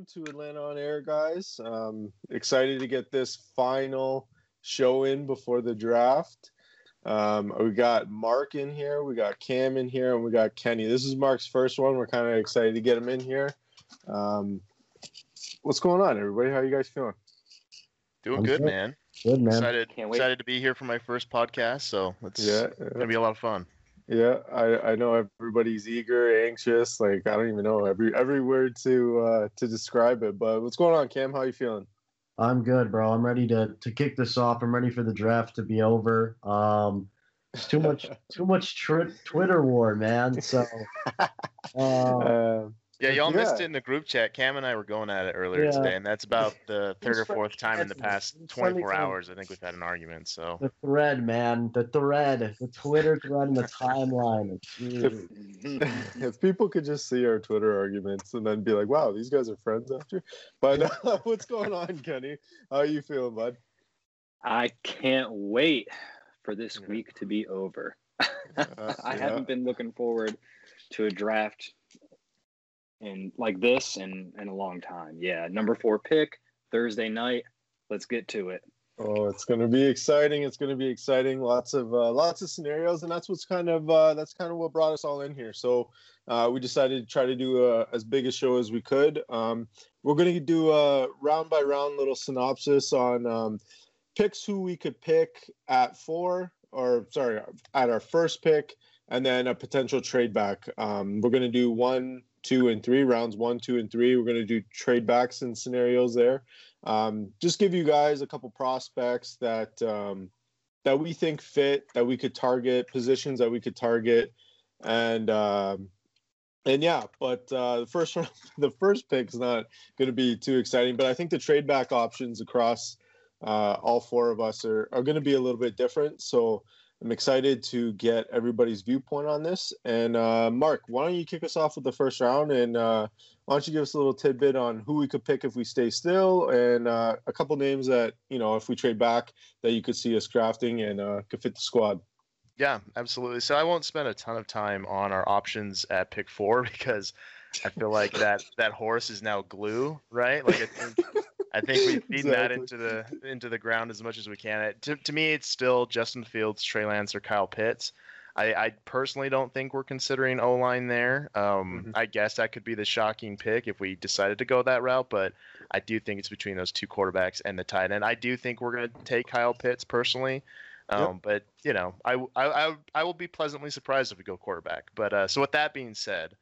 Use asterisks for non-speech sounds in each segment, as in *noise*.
welcome to Atlanta on Air, guys. Um, excited to get this final show in before the draft. Um, we got Mark in here, we got Cam in here, and we got Kenny. This is Mark's first one. We're kind of excited to get him in here. Um, what's going on, everybody? How you guys feeling? Doing good, good. man. Good man. Excited, Can't wait. excited to be here for my first podcast. So it's Yeah, gonna be a lot of fun. Yeah. I, I know everybody's eager, anxious. Like I don't even know every every word to uh, to describe it. But what's going on, Cam? How you feeling? I'm good, bro. I'm ready to to kick this off. I'm ready for the draft to be over. Um, it's too much *laughs* too much tr- Twitter war, man. So, *laughs* uh, Uh, Yeah, y'all missed it in the group chat. Cam and I were going at it earlier Yeah. today, and that's about *laughs* the third or fourth time in the past 24 hours. I think we've had an argument. So the thread, man. The thread, the Twitter thread, and the timeline. Jeez. *laughs* if people could just see our Twitter arguments and then be like, "Wow, these guys are friends after." But uh, *laughs* what's going on, Kenny? How are you feeling, bud? I can't wait for this week to be over. Uh, I yeah. haven't been looking forward to a draft in like this in in a long time. Yeah, number four pick Thursday night. Let's get to it. Oh, it's going to be exciting. It's going to be exciting. Lots of uh, lots of scenarios, and that's what's kind of uh, that's kind of what brought us all in here. So uh, we decided to try to do a, as big a show as we could. Um, we're going to do a round by round little synopsis on um, picks who we could pick at four, or sorry, at our first pick, and then a potential trade back. Um, we're going to do one, two, and three rounds. One, two, and three. We're going to do trade backs and scenarios there um, just give you guys a couple prospects that um, that we think fit that we could target positions that we could target and um, and yeah but uh, the first *laughs* one the first pick is not going to be too exciting but i think the trade back options across uh, all four of us are, are going to be a little bit different so i'm excited to get everybody's viewpoint on this and uh, mark why don't you kick us off with the first round and uh, why don't you give us a little tidbit on who we could pick if we stay still and uh, a couple names that you know if we trade back that you could see us drafting and uh, could fit the squad yeah, absolutely. So I won't spend a ton of time on our options at pick four *laughs* because I feel like that that horse is now glue, right? Like I think we've *laughs* beaten feed that into the into the ground as much as we can. It, to, to me, it's still Justin Fields, Trey Lance, or Kyle Pitts. I, I personally don't think we're considering O line there. Um, Mhm. I guess that could be the shocking pick if we decided to go that route, but I do think it's between those two quarterbacks and the tight end. I do think we're going to take Kyle Pitts personally. Um, But you know, I, I I I will be pleasantly surprised if we go quarterback. But uh, so with that being said,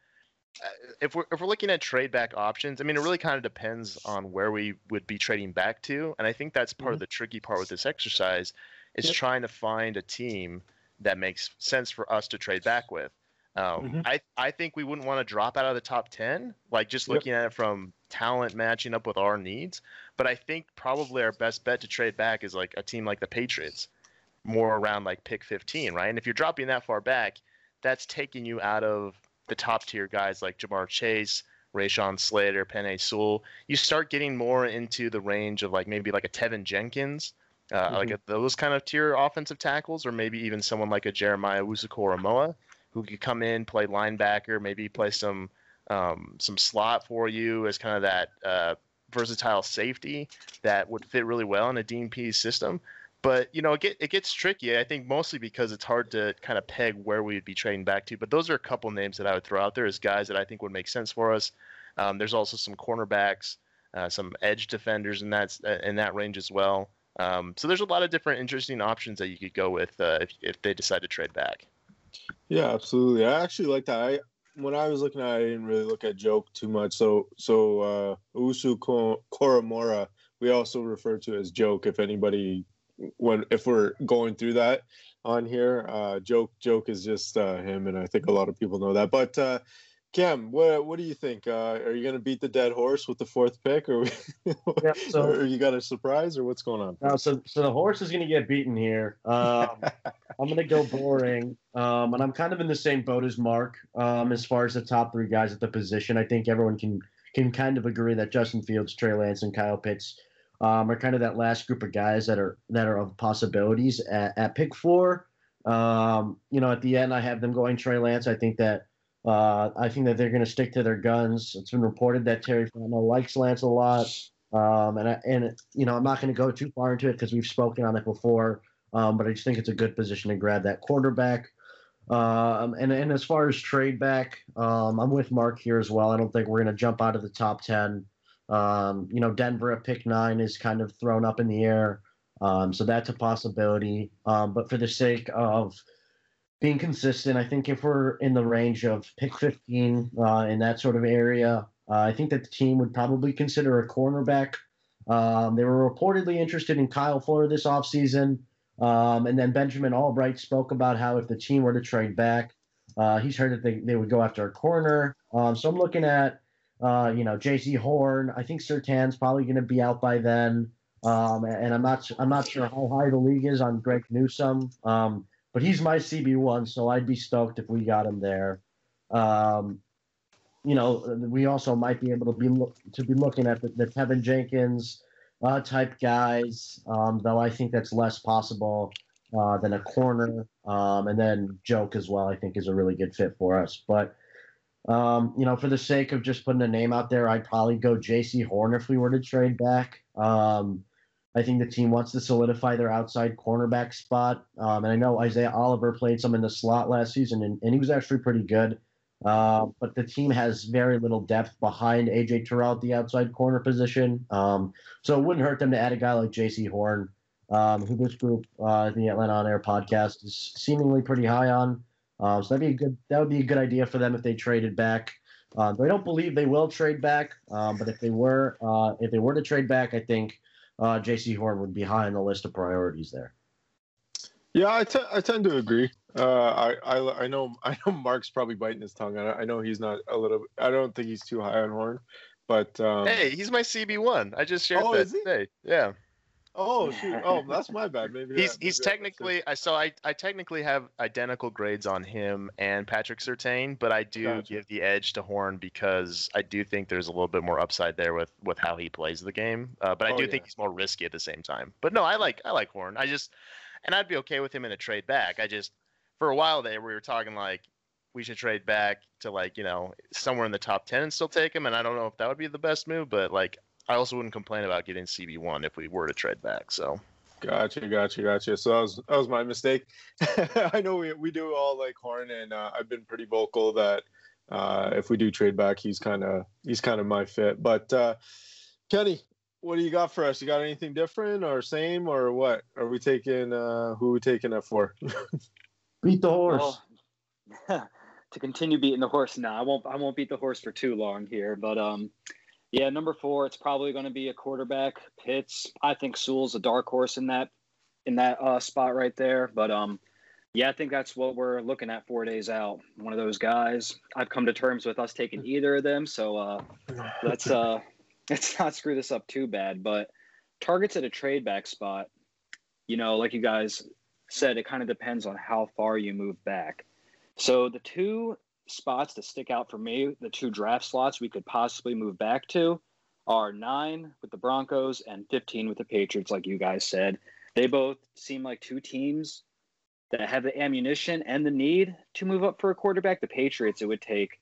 if we're if we're looking at trade back options, I mean, it really kind of depends on where we would be trading back to, and I think that's part of the tricky part with this exercise is Yep. trying to find a team that makes sense for us to trade back with. Um, Mhm. I I think we wouldn't want to drop out of the top ten, like just Yep. looking at it from talent matching up with our needs. But I think probably our best bet to trade back is like a team like the Patriots, more around like pick 15, right? And if you're dropping that far back, that's taking you out of the top tier guys like Ja'Marr Chase, Rashawn Slater, Penei Sewell. You start getting more into the range of like maybe like a Teven Jenkins, uh, like a, those kind of tier offensive tackles, or maybe even someone like a Jeremiah Owusu-Koramoah who could come in, play linebacker, maybe play some um, some slot for you as kind of that uh, versatile safety that would fit really well in a Pees system. But you know, it, get, it gets tricky. I think mostly because it's hard to kind of peg where we'd be trading back to. But those are a couple names that I would throw out there as guys that I think would make sense for us. Um, there's also some cornerbacks, uh, some edge defenders in that in that range as well. Um, so there's a lot of different interesting options that you could go with uh, if if they decide to trade back. Yeah, absolutely. I actually like that. I when I was looking at, it, I didn't really look at joke too much. So so uh, Usu Ko- Koromora, we also refer to as joke. If anybody when if we're going through that on here, uh, joke joke is just uh, him, and I think a lot of people know that. But uh, Cam, what what do you think? Uh, are you going to beat the dead horse with the fourth pick, or, *laughs* Yeah, so- or you got a surprise, or what's going on? No, so so the horse is going to get beaten here. Um, *laughs* I'm going to go boring, um, and I'm kind of in the same boat as Mark um, as far as the top three guys at the position. I think everyone can can kind of agree that Justin Fields, Trey Lance, and Kyle Pitts um, are kind of that last group of guys that are that are of possibilities at, at pick four. Um, you know, at the end, I have them going Trey Lance. I think that Uh, I think that they're going to stick to their guns. It's been reported that Terry Fontenot likes Lance a lot, um, and I, and you know I'm not going to go too far into it because we've spoken on it before. Um, but I just think it's a good position to grab that quarterback. Um, and and as far as trade back, um, I'm with Mark here as well. I don't think we're going to jump out of the top ten. Um, you know, Denver at pick nine is kind of thrown up in the air, um, so that's a possibility. Um, but for the sake of being consistent, I think if we're in the range of pick 15 uh, in that sort of area, uh, I think that the team would probably consider a cornerback. Um, they were reportedly interested in Kyle Fuller this offseason. Um, and then Benjamin Allbright spoke about how if the team were to trade back, uh, he's heard that they, they would go after a corner. Um, so I'm looking at, uh, you know, Jaycee Horn. I think Surtain's probably going to be out by then. Um, and I'm not I'm not sure how high the league is on Greg Newsome, um, but he's my CB one, so I'd be stoked if we got him there. Um, you know, we also might be able to be look, to be looking at the, the Teven Jenkins, uh, type guys, um, though I think that's less possible uh, than a corner. Um, and then Joke as well, I think, is a really good fit for us. But, um, you know, for the sake of just putting a name out there, I'd probably go Jaycee Horn if we were to trade back. Um, I think the team wants to solidify their outside cornerback spot. Um, and I know Isaiah Oliver played some in the slot last season, and, and he was actually pretty good. Uh, but the team has very little depth behind AJ Terrell at the outside corner position. Um, so it wouldn't hurt them to add a guy like Jaycee Horn, um, who this group, uh, the Atlanta On Air podcast, is seemingly pretty high on. Uh, so that'd be a good. That would be a good idea for them if they traded back. Uh, I don't believe they will trade back, um, but if they were, uh, if they were to trade back, I think uh, Jaycee Horn would be high on the list of priorities there. Yeah, I, t- I tend to agree. Uh, I, I I know *laughs* I know Mark's probably biting his tongue. I, I know he's not a little. I don't think he's too high on Horn, but um, hey, he's my CB one. I just shared Oh, that is he? today. Yeah, oh shoot, oh that's my bad. Maybe he's that- he's maybe technically. I so I I technically have identical grades on him and Patrick Surtain, but I do Gotcha. give the edge to Horn because I do think there's a little bit more upside there with with how he plays the game. Uh, but I Oh, do yeah. think he's more risky at the same time. But no, I like I like Horn. I just and I'd be okay with him in a trade back. I just for a while there we were talking like we should trade back to like you know somewhere in the top 10 and still take him and i don't know if that would be the best move but like i also wouldn't complain about getting cb1 if we were to trade back so Gotcha, gotcha, gotcha. So that was that was my mistake. *laughs* I know we we do all like Horn, and uh, I've been pretty vocal that uh, if we do trade back, he's kind of he's kind of my fit. But uh, Kenny, what do you got for us? You got anything different or same or what? Are we taking uh, who are we taking it for? *laughs* Beat the horse. Well, *laughs* to continue beating the horse now, I won't. I won't beat the horse for too long here, but um, yeah, number four, it's probably going to be a quarterback. Pitts. I think Sewell's a dark horse in that in that uh, spot right there. But um, yeah, I think that's what we're looking at four days out. One of those guys. I've come to terms with us taking either of them, so uh, let's uh, *laughs* let's not screw this up too bad. But targets at a trade back spot. You know, like you guys said, it kind of depends on how far you move back. So the two spots that stick out for me, the two draft slots we could possibly move back to, are nine with the Broncos and 15 with the Patriots, like you guys said. They both seem like two teams that have the ammunition and the need to move up for a quarterback. The Patriots, it would take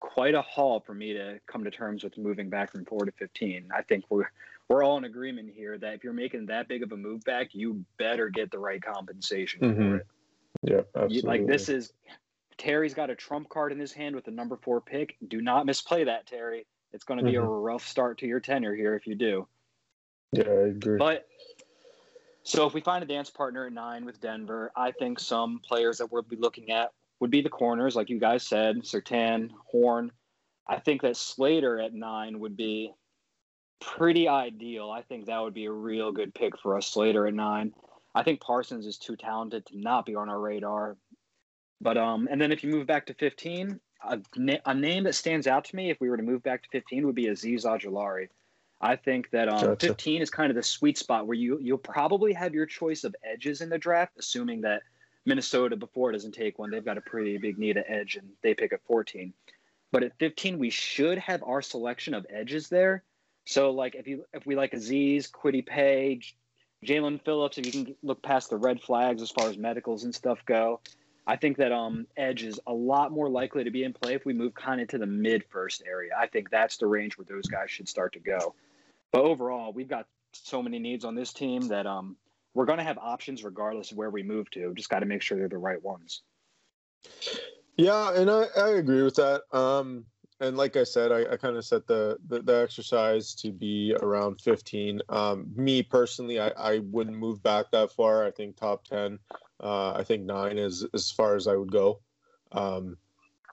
quite a haul for me to come to terms with moving back from four to 15. I think we're we're all in agreement here that if you're making that big of a move back, you better get the right compensation Mhm. for it. yeah, absolutely. like this is Terry's got a trump card in his hand with the number four pick. Do not misplay that, Terry. It's going to be a Mhm. rough start to your tenure here if you do. Yeah, I agree. But so if we find a dance partner at nine with Denver, I think some players that we'll be looking at would be the corners, like you guys said, Surtain, Horn. I think that Slater at nine would be pretty ideal. I think that would be a real good pick for us, Slater at nine. I think Parsons is too talented to not be on our radar. But um, and then if you move back to 15, a, na- a name that stands out to me if we were to move back to 15 would be Azeez Ojulari. I think that um, Gotcha. 15 is kind of the sweet spot where you you'll probably have your choice of edges in the draft, assuming that Minnesota before doesn't take one. They've got a pretty big need at edge, and they pick at 14. But at 15, we should have our selection of edges there. So like if you if we like Azeez, Kwity Paye, Jaelan Phillips, if you can look past the red flags as far as medicals and stuff go, I think that um, edge is a lot more likely to be in play if we move kind of to the mid first area. I think that's the range where those guys should start to go. But overall, we've got so many needs on this team that um, we're going to have options regardless of where we move to. Just got to make sure they're the right ones. Yeah, and I, I agree with that. Um, and like I said, I, I kind of set the, the, the exercise to be around 15. Um, me personally, I, I wouldn't move back that far. I think top 10. Uh, I think nine is as far as I would go. Um,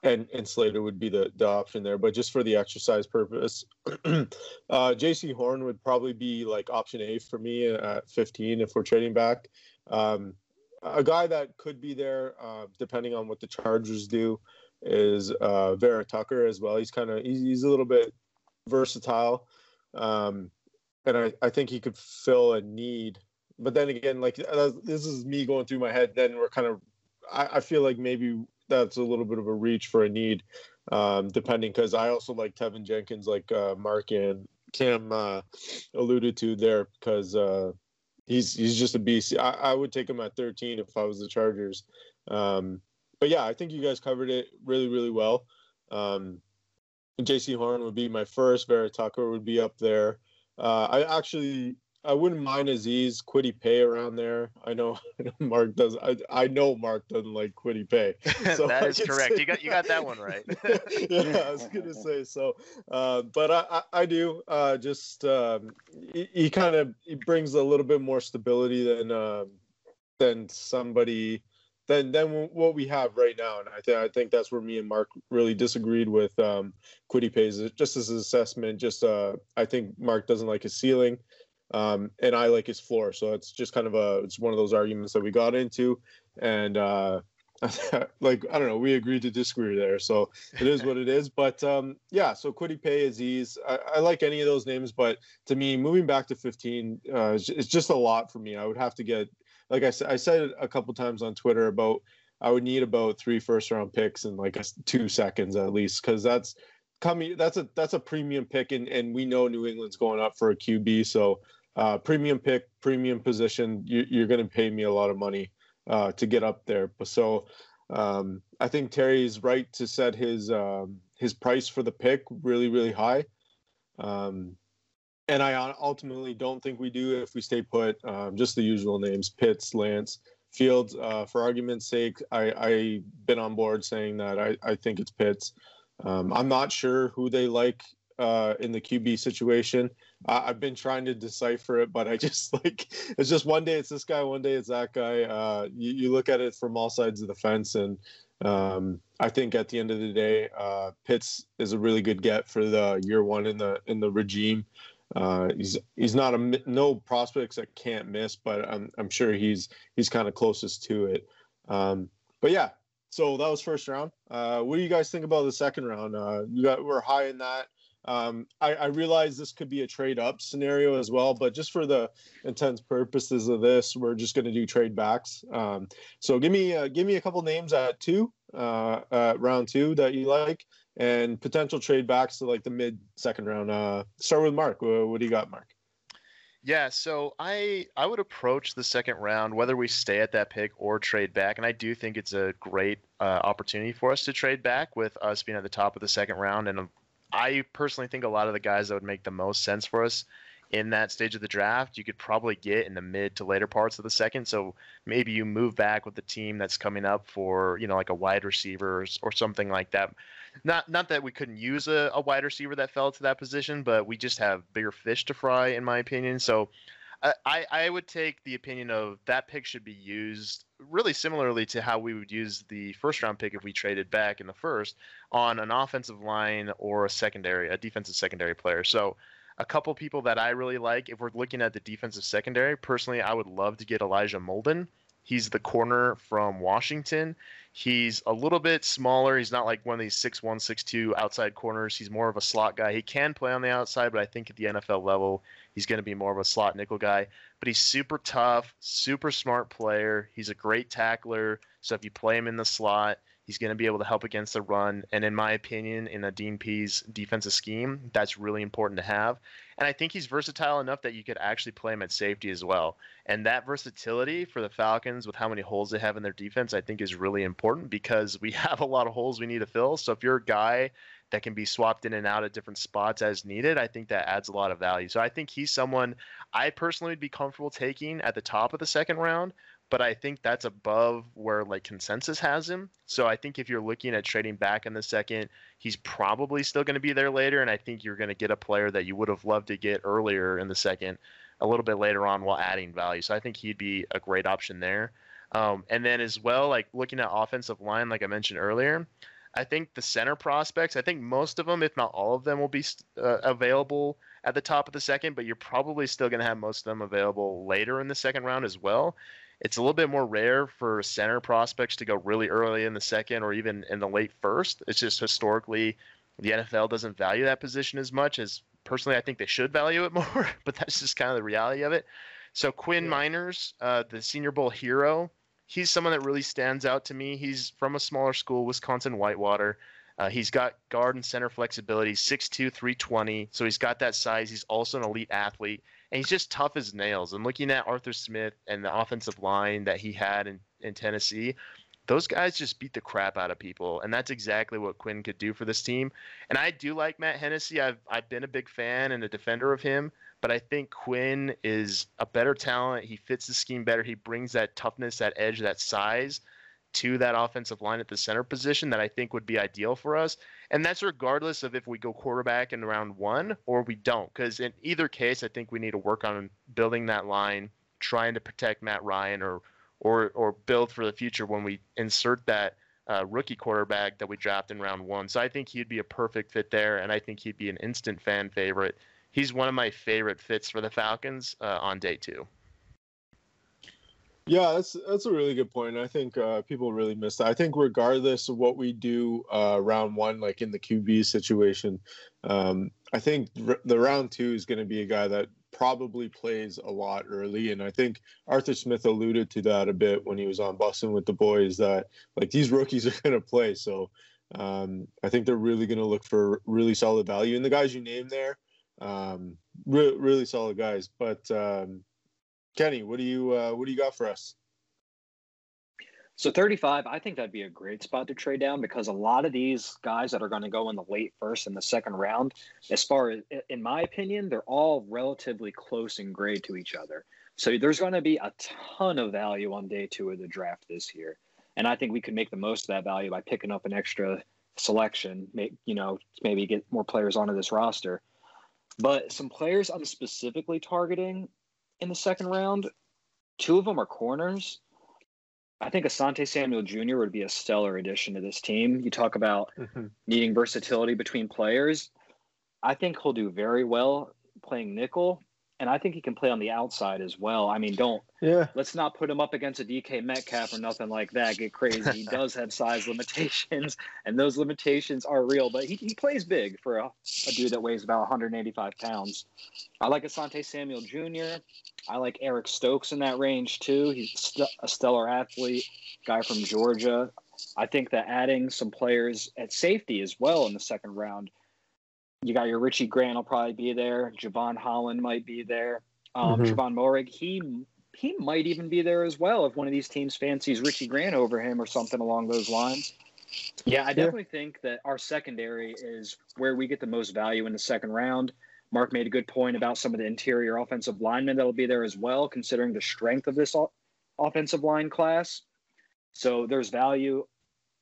and and Slater would be the the option there, but just for the exercise purpose, *clears throat* uh, Jaycee Horn would probably be like option A for me at 15 if we're trading back. Um, a guy that could be there, uh, depending on what the Chargers do, is uh, Vera Tucker as well. He's kind of he's, he's, a little bit versatile, um, and I, I think he could fill a need. But then again, like this is me going through my head. Then we're kind of I, I feel like maybe that's a little bit of a reach for a need, um, depending because I also like Teven Jenkins, like uh, Mark and Cam uh, alluded to there, because uh, he's he's just a beast. I, I, would take him at 13 if I was the Chargers. Um, but yeah, I think you guys covered it really, really well. Um, Jaycee Horn would be my first. Vera Tucker would be up there. Uh, I actually I wouldn't mind Azeez Kwity Paye around there. *laughs* I know Mark does. I, I know Mark doesn't like Kwity Paye. *laughs* So that is correct. You got you got that one right. *laughs* yeah, I was gonna say so, uh, but I, I, I do. Uh, just um, he, he kind of he brings a little bit more stability than uh, than somebody than than what we have right now. And I think I think that's where me and Mark really disagreed with um, Kwity Paye's just as an assessment. Just uh, I think Mark doesn't like his ceiling um, and I like his floor. So it's just kind of a it's one of those arguments that we got into, and uh, *laughs* like I don't know, we agreed to disagree there. So it is what it is. *laughs* But um, yeah, so Kwity Paye, Azeez, I, I, like any of those names, but to me, moving back to 15 uh, it's just a lot for me. I would have to get, like I said, I said it a couple times on Twitter about I would need about three first round picks in like a, two seconds at least, because that's coming. That's a that's a premium pick, and and we know New England's going up for a QB, so uh, premium pick, premium position, you, are going to pay me a lot of money uh, to get up there. So um, I think Terry's right to set his um, his price for the pick really, really high. Um, and I ultimately don't think we do if we stay put. Um, just the usual names: Pitts, Lance, Fields. Uh, for argument's sake, I, I been on board saying that I, I think it's Pitts. Um, I'm not sure who they like uh, in the QB situation. I, have been trying to decipher it, but I *laughs* just like it's just one day it's this guy, one day it's that guy. Uh, you, you, look at it from all sides of the fence, and um, I think at the end of the day, uh, Pitts is a really good get for the year one in the in the regime. Uh, he's he's not a no prospects that can't miss, but I'm I'm sure he's he's kind of closest to it. Um, but yeah, so that was first round. Uh, what do you guys think about the second round? Uh, got we're high in that. Um, I, I, realize this could be a trade up scenario as well, but just for the intense purposes of this, we're just going to do trade backs. Um, so give me uh, give me a couple names at two, uh, at round two that you like, and potential trade backs to like the mid second round. Uh, start with Mark. What, do you got, Mark? Yeah, so I I would approach the second round whether we stay at that pick or trade back, and I do think it's a great uh, opportunity for us to trade back with us being at the top of the second round and I personally think a lot of the guys that would make the most sense for us in that stage of the draft, you could probably get in the mid to later parts of the second. So maybe you move back with the team that's coming up for, you know, like a wide receiver or, something like that. Not not that we couldn't use a, a wide receiver that fell to that position, but we just have bigger fish to fry, in my opinion. So I, I would take the opinion of that pick should be used really similarly to how we would use the first round pick if we traded back in the first on an offensive line or a secondary, a defensive secondary player. So a couple people that I really like, if we're looking at the defensive secondary, personally, I would love to get Elijah Molden. He's the corner from Washington. He's a little bit smaller. He's not like one of these six one, six two outside corners. He's more of a slot guy. He can play on the outside, but I think at the NFL level, he's going to be more of a slot nickel guy. But he's super tough, super smart player. He's a great tackler. So if you play him in the slot, He's going to be able to help against the run. And in my opinion, in a Dean Pees defensive scheme, that's really important to have. And I think he's versatile enough that you could actually play him at safety as well. And that versatility for the Falcons with how many holes they have in their defense, I think is really important because we *laughs* have a lot of holes we need to fill. So if you're a guy that can be swapped in and out at different spots as needed, I think that adds a lot of value. So I think he's someone I personally would be comfortable taking at the top of the second round but I think that's above where like consensus has him. So I think if you're looking at trading back in the second, he's probably still going to be there later, and I think you're going to get a player that you would have loved to get earlier in the second, a little bit later on while adding value. So I think he'd be a great option there. Um, and then as well, like looking at offensive line, like I mentioned earlier, I think the center prospects, I think most of them, if not all of them, will be uh, available at the top of the second, but you're probably still going to have most of them available later in the second round as well it's a little bit more rare for center prospects to go really early in the second or even in the late first. It's just historically the NFL doesn't value that position as much as personally I think they should value it *laughs* more, but that's just kind of the reality of it. So Quinn yeah. Meinerz, uh, the Senior Bowl hero, he's someone that really stands out to me. He's from a smaller school, Wisconsin Whitewater. Uh, he's got guard and center flexibility, 6'2", 320. So he's got that size. He's also an elite athlete and he's just tough as nails. And looking at Arthur Smith and the offensive line that he had in, in Tennessee, those guys just beat the crap out of people, and that's exactly what Quinn could do for this team. And I do like Matt Hennessy. I've I've been a big fan and a defender of him, but I think Quinn is a better talent. He fits the scheme better. He brings that toughness, that edge, that size to that offensive line at the center position that I think would be ideal for us. And that's regardless of if we go quarterback in round one or we don't. Because in either case, I think we need to work on building that line, trying to protect Matt Ryan or or or build for the future when we insert that uh, rookie quarterback that we draft in round one. So I think he'd be a perfect fit there, and I think he'd be an instant fan favorite. He's one of my favorite fits for the Falcons uh, on day two. Yeah, that's that's a really good point. I think uh, people really miss that. I think regardless of what we do uh, round one, like in the QB situation, um, I think r- the round two is going to be a guy that probably plays a lot early, and I think Arthur Smith alluded to that a bit when he was on Bussin' with the boys. That like these rookies *laughs* are going to play, so um, I think they're really going to look for really solid value. And the guys you name there, um, re- really solid guys, but. Um, Kenny, what do you uh, what do you got for us? So 35, I think that'd be a great spot to trade down because a lot of these guys that are going to go in the late first and the second round, as far as in my opinion, they're all relatively close in grade to each other. So there's going to be a ton of value on day two of the draft this year. And I think we could make the most of that value by picking up an extra selection, make, you know, maybe get more players onto this roster. But some players I'm specifically targeting in the second round. Two of them are corners. I think Asante Samuel Jr. would be a stellar addition to this team. You talk about mm-hmm. needing versatility between players. I think he'll do very well playing nickel and I think he can play on the outside as well. I mean, don't yeah. Let's not put him up against a DK Metcalf or nothing like that. Get crazy. he *laughs* does have size limitations, and those limitations are real. But he, he plays big for a, a dude that weighs about 185 pounds. I like Asante Samuel Jr. I like Eric Stokes in that range too. He's st- a stellar athlete, guy from Georgia. I think that adding some players at safety as well in the second round you got your Richie Grant will probably be there. Jevon Holland might be there. Um, mm-hmm. Javon Moehrig, he he might even be there as well if one of these teams fancies Richie Grant over him or something along those lines. Yeah, I definitely yeah. think that our secondary is where we get the most value in the second round. Mark made a good point about some of the interior offensive linemen that'll be there as well, considering the strength of this offensive line class. So there's value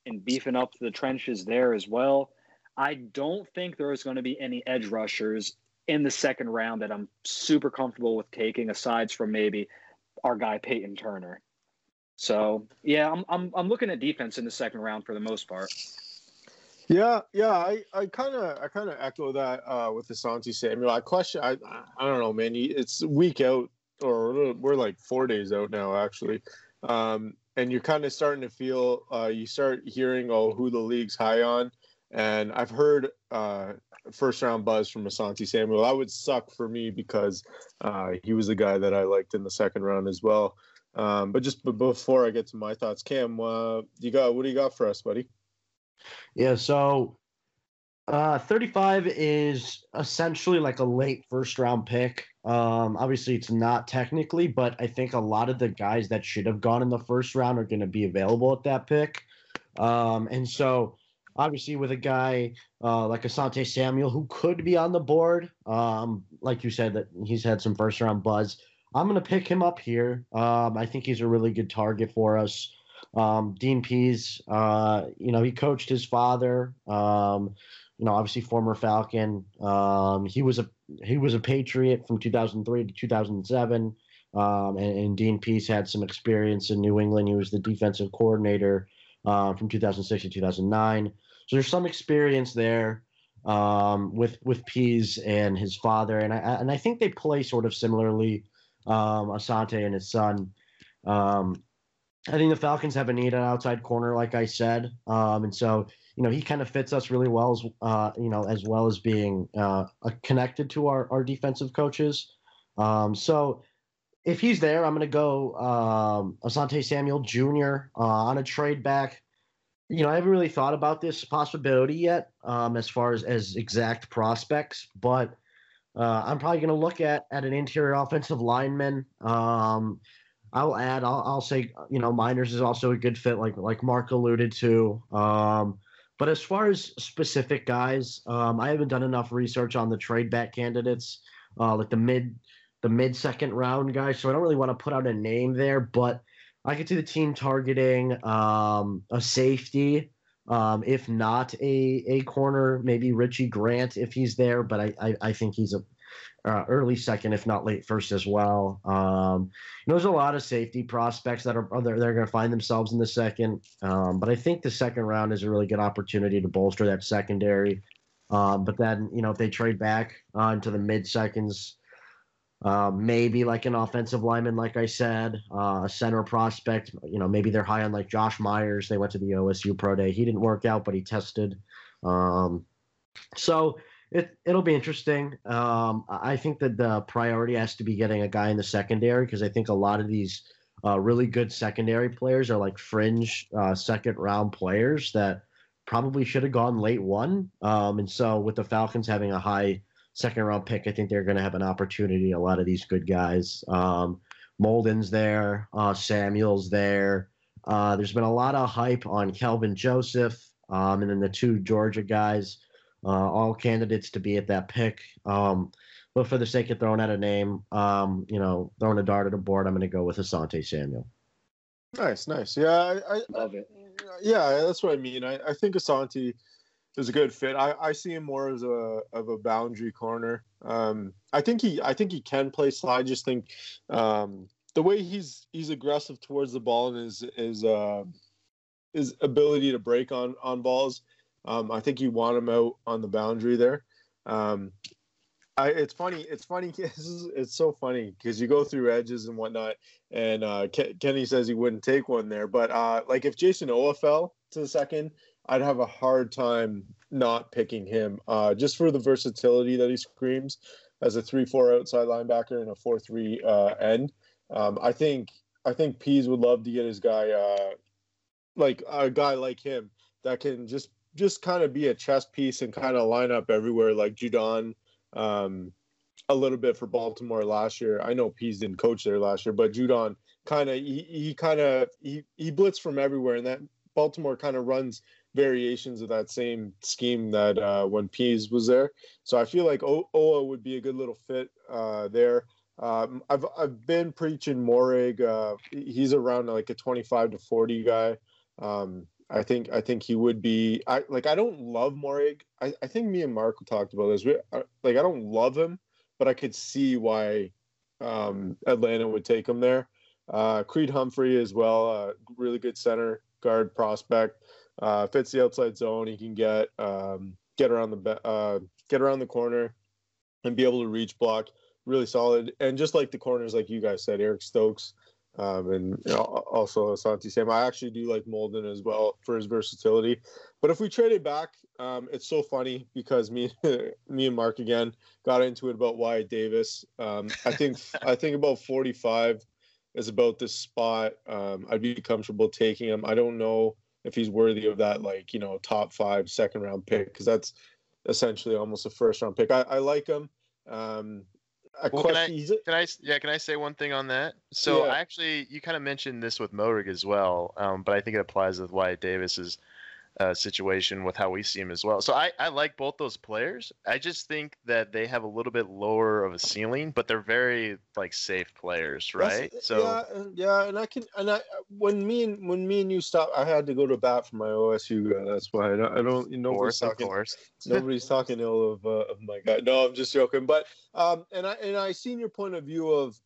in beefing up the trenches there as well. I don't think there is going to be any edge rushers in the second round that I'm super comfortable with taking, aside from maybe our guy Peyton Turner. So yeah, I'm I'm I'm looking at defense in the second round for the most part. Yeah, yeah, I I kind of I kind of echo that uh, with Asante Samuel. I question I I don't know, man. It's week out, or we're like four days out now, actually. Um, and you're kind of starting to feel uh, you start hearing oh who the league's high on and I've heard uh, first round buzz from Asante Samuel. That would suck for me because uh, he was the guy that I liked in the second round as well. Um, but just b- before I get to my thoughts, Cam, uh, you got what do you got for us, buddy? Yeah, so uh, 35 is essentially like a late first round pick. Um, obviously, it's not technically, but I think a lot of the guys that should have gone in the first round are going to be available at that pick. Um, and so, obviously, with a guy uh, like Asante Samuel, who could be on the board, um, like you said, that he's had some first round buzz. I'm going to pick him up here. Um, I think he's a really good target for us. Um, Dean Pees, uh, you know, he coached his father. Um, you know, obviously former Falcon. Um, he was a he was a Patriot from 2003 to 2007. Um, and, and, Dean Pees had some experience in New England. He was the defensive coordinator uh, from 2006 to 2009. So there's some experience there um, with with Pees and his father, and I and I think they play sort of similarly. Um, Asante and his son. Um, I think the Falcons have a need at outside corner, like I said, um, and so you know he kind of fits us really well as uh, you know as well as being uh, connected to our our defensive coaches. Um, so if he's there, I'm going to go um, Asante Samuel Jr. Uh, on a trade back. You know, I haven't really thought about this possibility yet um, as far as as exact prospects, but uh, I'm probably going to look at at an interior offensive lineman. Um, I'll add. I'll, I'll say you know Meinerz is also a good fit, like like Mark alluded to. Um, but as far as specific guys, um, I haven't done enough research on the trade back candidates, uh, like the mid the mid second round guys. So I don't really want to put out a name there, but I could see the team targeting um, a safety, um, if not a a corner, maybe Richie Grant if he's there. But I I, I think he's a uh, early second, if not late first as well. Um, you know, there's a lot of safety prospects that are they're, they're going to find themselves in the second, um, but I think the second round is a really good opportunity to bolster that secondary. Um, but then, you know, if they trade back uh, into the mid seconds, uh, maybe like an offensive lineman, like I said, uh, a center prospect. You know, maybe they're high on like Josh Myers. They went to the OSU Pro Day. He didn't work out, but he tested. Um, so it it'll be interesting. Um, I think that the priority has to be getting a guy in the secondary because I think a lot of these uh, really good secondary players are like fringe uh, second round players that probably should have gone late one. Um, and so with the Falcons having a high second round pick, I think they're going to have an opportunity. A lot of these good guys. Um, Molden's there, uh, Samuel's there. Uh, there's been a lot of hype on Kelvin Joseph, um, and then the two Georgia guys uh, all candidates to be at that pick. Um, but for the sake of throwing out a name, um, you know, throwing a dart at a board, I'm going to go with Asante Samuel. Nice, nice. Yeah, I, I love it. Yeah, that's what I mean. I, I think Asante is a good fit. I, I see him more as a of a boundary corner. Um, I think he I think he can play slide. I just think um, the way he's he's aggressive towards the ball and his his uh, his ability to break on on balls um, I think you want him out on the boundary there. Um, I, it's funny. It's funny. *laughs* It's, it's so funny because you go through edges and whatnot, and uh, Ke- Kenny says he wouldn't take one there. But uh, like if Jayson Oweh fell to the second, I'd have a hard time not picking him uh, just for the versatility that he screams as a three-four outside linebacker and a four-three uh, end. Um, I think I think Pees would love to get his guy, uh, like a guy like him that can just just kind of be a chess piece and kind of line up everywhere like Judon um, a little bit for Baltimore last year. I know Pees didn't coach there last year, but Judon kind of he, he kind of he, he blitz from everywhere and that Baltimore kind of runs variations of that same scheme that uh, when Pees was there. So I feel like o- Oweh would be a good little fit uh, there. Um, I've I've been preaching Moehrig. Uh, he's around like a 25 to 40 guy. Um, I think I think he would be. I like. I don't love Moehrig. I, I think me and Mark talked about this. We, like I don't love him, but I could see why um, Atlanta would take him there. Uh, Creed Humphrey as well. Uh, really good center guard prospect. Uh, fits the outside zone. He can get um, get around the uh, get around the corner and be able to reach block. Really solid. And just like the corners, like you guys said, Eric Stokes um, and you know, also Asante Sam. I actually do like Molden as well for his versatility. But if we trade it back, um, it's so funny because me, *laughs* me and Mark again got into it about Wyatt Davis. Um, I think *laughs* I think about 45 is about this spot. Um, I'd be comfortable taking him. I don't know if he's worthy of that like you know top five second round pick because that's essentially almost a first round pick. I, I like him. Um, a Well, can I- Can I? Yeah, can I say one thing on that? So Yeah. I actually, you kind of mentioned this with Moehrig as well, um, but I think it applies with Wyatt Davis's uh, situation with how we see him as well. So I, I like both those players. I just think that they have a little bit lower of a ceiling, but they're very like safe players, That's- right? So yeah, and- yeah, and I can and I when me and when me and you stopped, I had to go to bat for my OSU guy. That's why I don't. I don't nobody's course, of talking. course. *laughs* Nobody's talking ill of uh, of my guy. No, I'm just joking. But um, and I and I seen your point of view of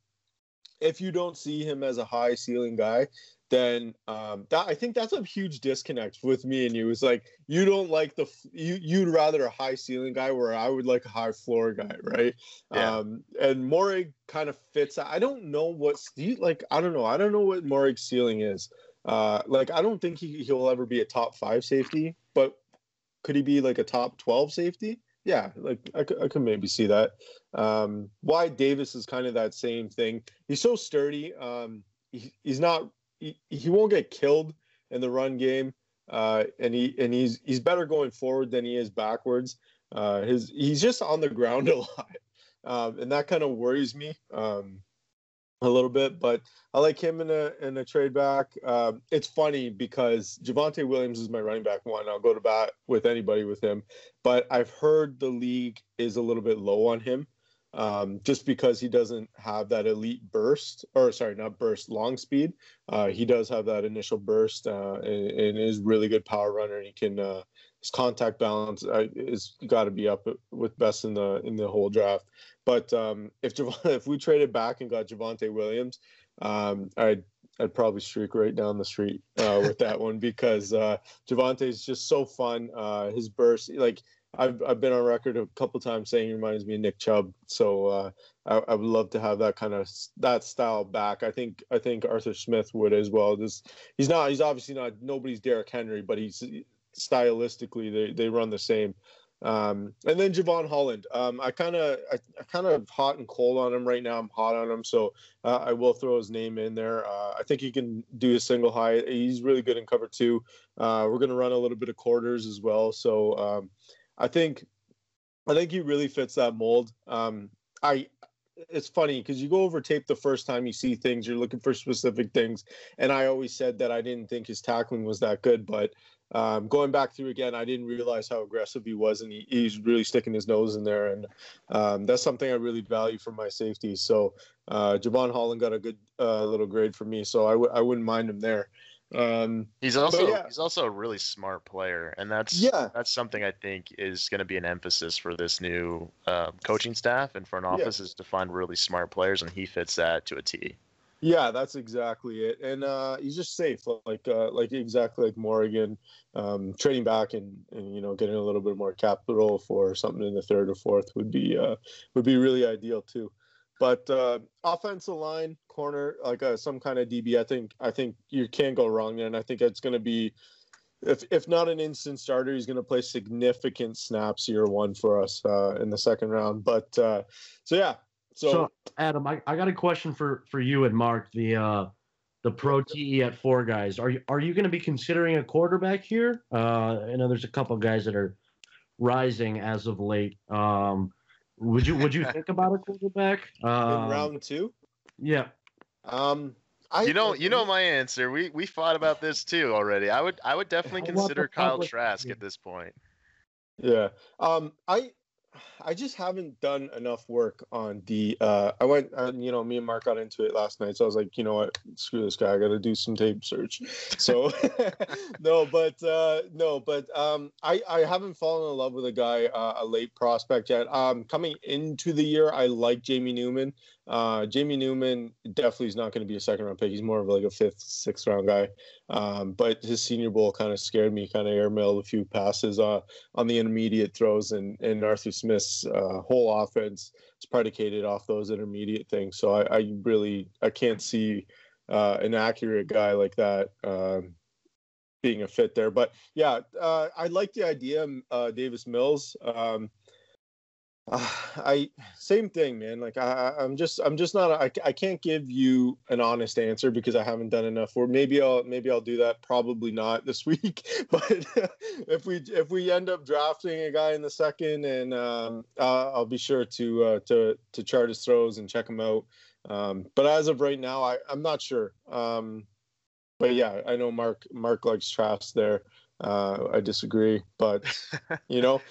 if you don't see him as a high ceiling guy, then um, that I think that's a huge disconnect with me and you. It's like you don't like the you you'd rather a high ceiling guy where I would like a high floor guy, right? Yeah. Um, and Moehrig kind of fits. I don't know what's do you, like. I don't know. I don't know what Moehrig's ceiling is. Uh, like I don't think he he'll ever be a top five safety, but could he be like a top 12 safety? Yeah, like I could, I could maybe see that. Um, Wyatt Davis is kind of that same thing. He's so sturdy. Um, he, he's not. He, won't get killed in the run game. Uh, and he and he's he's better going forward than he is backwards. Uh, his he's just on the ground *laughs* a lot, um, and that kind of worries me um, a little bit. But I like him in a in a trade back. Um, it's funny because Javonte Williams is my running back one. I'll go to bat with anybody with him, but I've heard the league is a little bit low on him, um, just because he doesn't have that elite burst, or sorry, not burst, long speed. Uh, he does have that initial burst, uh, and, and is really good power runner. And he can uh, his contact balance uh, is got to be up with best in the in the whole draft. But um, if Jav- *laughs* if we traded back and got Javonte Williams, um, I'd I'd probably streak right down the street uh, with that *laughs* one because uh, Javonte is just so fun. Uh, his burst, like I've I've been on record a couple times saying he reminds me of Nick Chubb. So uh, I, I would love to have that kind of that style back. I think I think Arthur Smith would as well. Just he's not he's obviously not nobody's Derrick Henry, but he's stylistically they they run the same. Um, and then Jevon Holland. Um, I kind of, I, I kind of hot and cold on him right now. I'm hot on him, so uh, I will throw his name in there. Uh, I think he can do a single high. He's really good in cover two. Uh, we're gonna run a little bit of quarters as well. So um, I think, I think he really fits that mold. Um, I. It's funny because you go over tape the first time you see things, you're looking for specific things, and I always said that I didn't think his tackling was that good, but um, going back through again, I didn't realize how aggressive he was, and he, he's really sticking his nose in there, and um, that's something I really value from my safety. So uh, Jevon Holland got a good uh, little grade for me, so I w- I wouldn't mind him there. Um, He's also yeah. he's also a really smart player, and that's Yeah. that's something I think is going to be an emphasis for this new uh, coaching staff and front office is to find really smart players, and he fits that to a T. yeah, that's exactly it, and uh, he's just safe, like uh, like exactly like Morgan, um, trading back and, and you know getting a little bit more capital for something in the third or fourth would be uh, would be really ideal too. But uh, offensive line, corner, like uh, some kind of DB, I think I think you can't go wrong there, and I think it's going to be, if if not an instant starter, he's going to play significant snaps year one for us uh, in the second round. But uh, so yeah, so, So, Adam, I, I got a question for for you and Mark. The uh, the pro TE at four guys. Are you are you going to be considering a quarterback here? Uh, I know there's a couple guys that are rising as of late. Um, would you would you *laughs* think about a quarterback? in Um, round two, Yeah. um, I You know, you know my answer. We we fought about this too already. I would I would definitely I consider Kyle Trask at this point. Yeah. Um I I just haven't done enough work on the uh I went uh, you know me and Mark got into it last night so I was like you know what screw this guy I got to do some tape search. *laughs* So *laughs* no but uh no but um I I haven't fallen in love with a guy uh, a late prospect yet. Um coming into the year I like Jamie Newman. Uh Jamie Newman definitely is not going to be a second round pick. He's more of like a fifth sixth round guy. Um but his senior bowl kind of scared me kind of airmailed a few passes uh on the intermediate throws, and and Arthur Smith's uh, whole offense is predicated off those intermediate things. So I, I really I can't see uh, an accurate guy like that um, being a fit there. But yeah, uh, I like the idea, uh, Davis Mills. Um, Uh, *sighs* I same thing, man. Like I, I'm just, I'm just not. I, I can't give you an honest answer because I haven't done enough. Or maybe I'll, maybe I'll do that. Probably not this *laughs* week. But if we, if we end up drafting a guy in the second, and um, uh, I'll be sure to, uh, to, to chart his throws and check him out. Um, but as of right now, I, I'm not sure. Um, but yeah, I know Mark, Mark likes Trask there. Uh, I disagree, but *laughs* you know,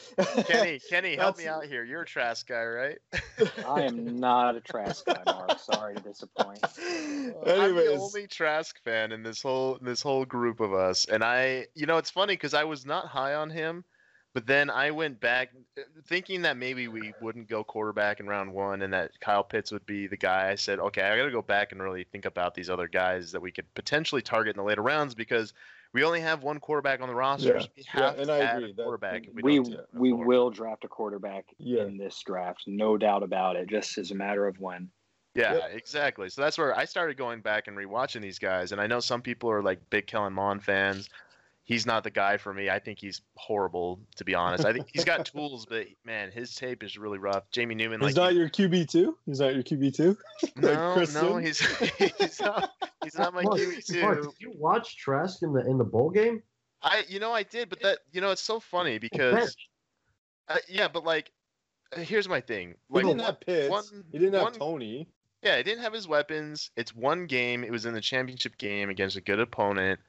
Kenny, *laughs* Kenny, help me out here. You're a Trask guy, right? I am not a Trask guy, Mark. Sorry to disappoint. Anyways. *laughs* I'm the only Trask fan in this whole this whole group of us, and I, you know, it's funny because I was not high on him, but then I went back uh, thinking that maybe we wouldn't go quarterback in round one, and that Kyle Pitts would be the guy. I said, okay, I got to go back and really think about these other guys that we could potentially target in the later rounds because we only have one quarterback on the roster. Yeah, so we have and to I add agree a that- quarterback. if We don't we will draft a quarterback Yeah. in this draft, no doubt about it. Just as a matter of when. Yeah, Yep. exactly. So that's where I started going back and rewatching these guys. And I know some people are like big Kellen Mond fans. He's not the guy for me. I think he's horrible, to be honest. I think he's got *laughs* tools, but man, his tape is really rough. Jamie Newman, he's like not you- your QB two. He's not your QB two. *laughs* no, Chris no, he's *laughs* he's not he's not my Mark, QB Mark, two. did you watch Trask in the in the bowl game? I, you know, I did, but that, you know, it's so funny because, uh, yeah, but like, uh, here's my thing. He didn't one- have Pitts. one- he didn't have one- Tony. Yeah, he didn't have his weapons. It's one game. It was in the championship game against a good opponent.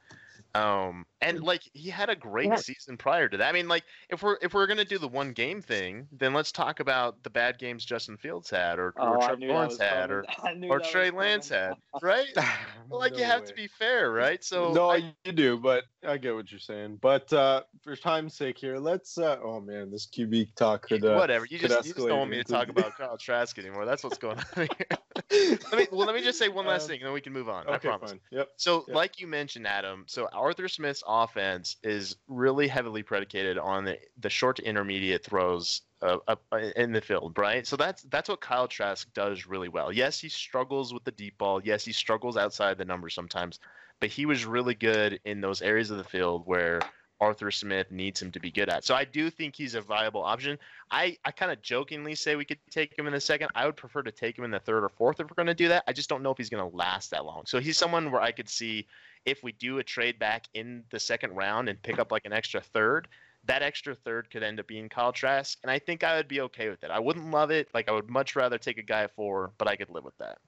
Um, and like he had a great Yeah. season prior to that. I mean, like if we're if we're gonna do the one game thing, then let's talk about the bad games Justin Fields had, or, Oh, or Trevor Lawrence had, or coming. I knew or Trey. Lance had, *laughs* right? *laughs* Well, like you No have to be fair, right? So no, I- you do, but I get what you're saying. But uh, for time's sake here, let's. Uh, oh man, this QB talk could. Uh, whatever. You just, you just don't want me to talk about Kyle Trask anymore. That's what's going on *laughs* here. Let me well, let me just say one last Um, thing, and then we can move on. I promise. fine. Yep. So, Yeah. like you mentioned, Adam, so Arthur Smith's offense is really heavily predicated on the, the short to intermediate throws uh, up uh, in the field, right? So that's that's what Kyle Trask does really well. Yes, he struggles with the deep ball. Yes, he struggles outside the numbers sometimes, but he was really good in those areas of the field where Arthur Smith needs him to be good at. So I do think he's a viable option. I, I kind of jokingly say we could take him in the second. I would prefer to take him in the third or fourth if we're going to do that. I just don't know if he's going to last that long. So he's someone where I could see if we do a trade back in the second round and pick up like an extra third, that extra third could end up being Kyle Trask. And I think I would be okay with it. I wouldn't love it. Like I would much rather take a guy at four, but I could live with that.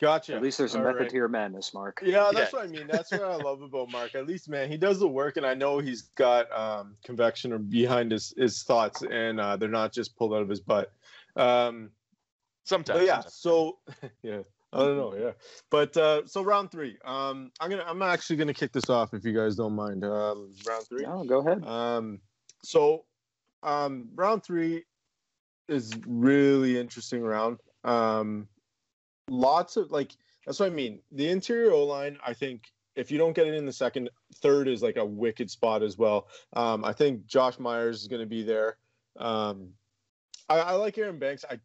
Gotcha. At least there's a All method right. to your madness, Mark. Yeah, that's Yeah. what I mean. That's what I love about Mark. At least, man, he does the work, and I know he's got um, convection or behind his his thoughts, and uh, they're not just pulled out of his butt. Um, Sometimes. yeah, sometimes. so *laughs* yeah, I don't know, yeah. But uh, so round three, um, I'm gonna I'm actually gonna kick this off if you guys don't mind. Um, round three. No, go ahead. Um, so um, round three is really interesting round. Um, lots of like that's what I mean. The interior O line, I think, if you don't get it in the second, third is like a wicked spot as well. Um, I think Josh Myers is going to be there. Um, I, I like Aaron Banks. I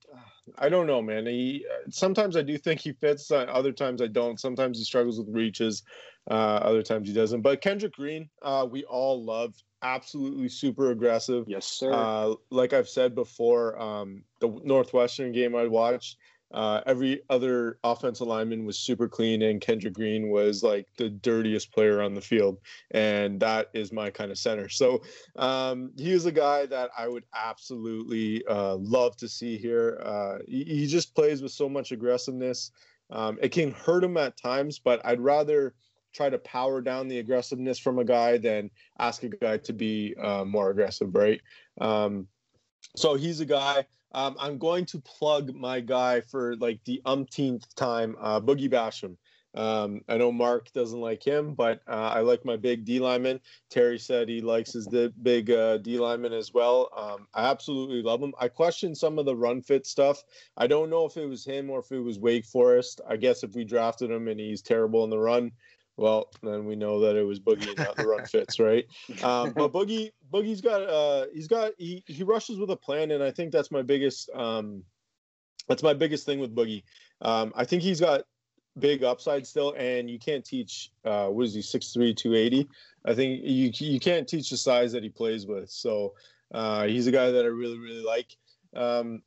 I don't know, man. He sometimes I do think he fits. Uh, other times I don't. Sometimes he struggles with reaches. Uh, other times he doesn't. But Kendrick Green, uh, we all love. Absolutely super aggressive. Yes, sir. Uh, like I've said before, um, the Northwestern game I watched, uh, every other offensive lineman was super clean, and Kendrick Green was like the dirtiest player on the field, and that is my kind of center. So um, he is a guy that I would absolutely uh, love to see here. Uh, he, he just plays with so much aggressiveness. Um, it can hurt him at times, but I'd rather try to power down the aggressiveness from a guy than ask a guy to be uh, more aggressive, right? Um, so he's a guy. Um, I'm going to plug my guy for like the umpteenth time, uh, Boogie Basham. Um, I know Mark doesn't like him, but uh, I like my big D lineman. Terry said he likes his the big uh, D lineman as well. Um, I absolutely love him. I question some of the run fit stuff. I don't know if it was him or if it was Wake Forest. I guess if we drafted him and he's terrible in the run, well, then we know that it was Boogie and not the run fits, right? Um, but *laughs* Boogie, Boogie's got, uh, he's got, he he rushes with a plan, and I think that's my biggest, um, that's my biggest thing with Boogie. Um, I think he's got big upside still, and you can't teach. Uh, what is he? 6'3", 280. I think you you can't teach the size that he plays with. So Uh, he's a guy that I really really like. Um,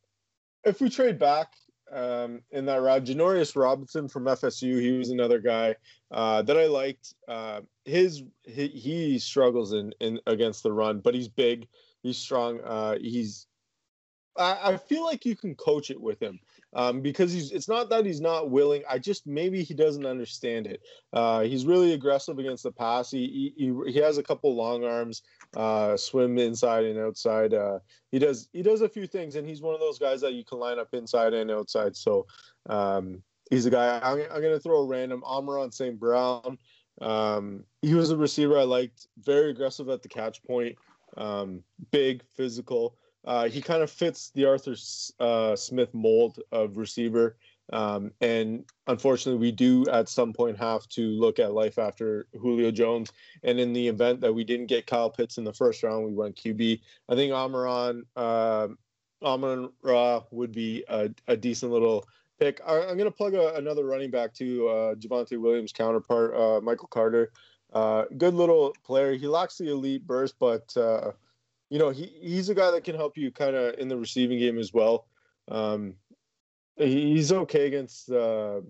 if we trade back um, in that route, Janarius Robinson from FSU, he was another guy uh, that I liked. Uh, his he, he struggles in, in against the run, but he's big, he's strong. Uh, he's I, I feel like you can coach it with him um, because he's. It's not that he's not willing. I just maybe he doesn't understand it. Uh, he's really aggressive against the pass. He he, he has a couple long arms, uh, swim inside and outside. Uh, he does he does a few things, and he's one of those guys that you can line up inside and outside. So um, he's a guy. I'm, I'm going to throw a random Amon-Ra St. Brown. Um, he was a receiver I liked, very aggressive at the catch point, um, big, physical. Uh, he kind of fits the Arthur uh, Smith mold of receiver. Um, and unfortunately, we do at some point have to look at life after Julio Jones. And in the event that we didn't get Kyle Pitts in the first round, we went QB. I think Amaron, uh, Amon Ra would be a, a, decent little pick. I, am going to plug a, another running back to uh, Javonte Williams' counterpart, uh, Michael Carter. Uh, good little player. He lacks the elite burst, but uh, you know, he he's a guy that can help you kind of in the receiving game as well. Um, he's okay against uh,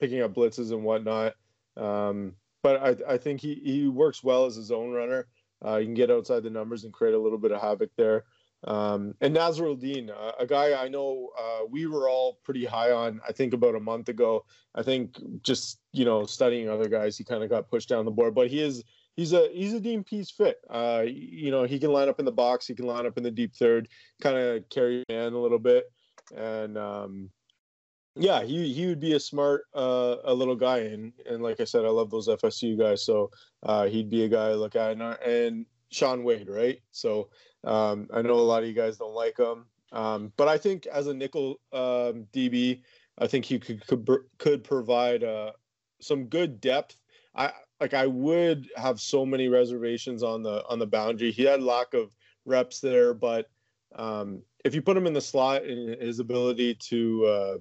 picking up blitzes and whatnot. Um, but I, I think he, he works well as a zone runner. Uh, he can get outside the numbers and create a little bit of havoc there. Um, and Nasirildeen, uh, a guy I know uh, we were all pretty high on, I think about a month ago. I think just, you know, studying other guys, he kind of got pushed down the board. But he is he's a he's a Dean fit. Uh, you know, he can line up in the box, he can line up in the deep third, kind of carry man a little bit, and um, yeah, he he would be a smart uh, a little guy, and and like I said, I love those FSU guys, so uh, he'd be a guy I look at, and, and Shaun Wade, right? So um, I know a lot of you guys don't like him, um, but I think as a nickel um, DB, I think he could could, could provide uh, some good depth. I like I would have so many reservations on the on the boundary. He had lack of reps there, but um, if you put him in the slot and his ability to, uh,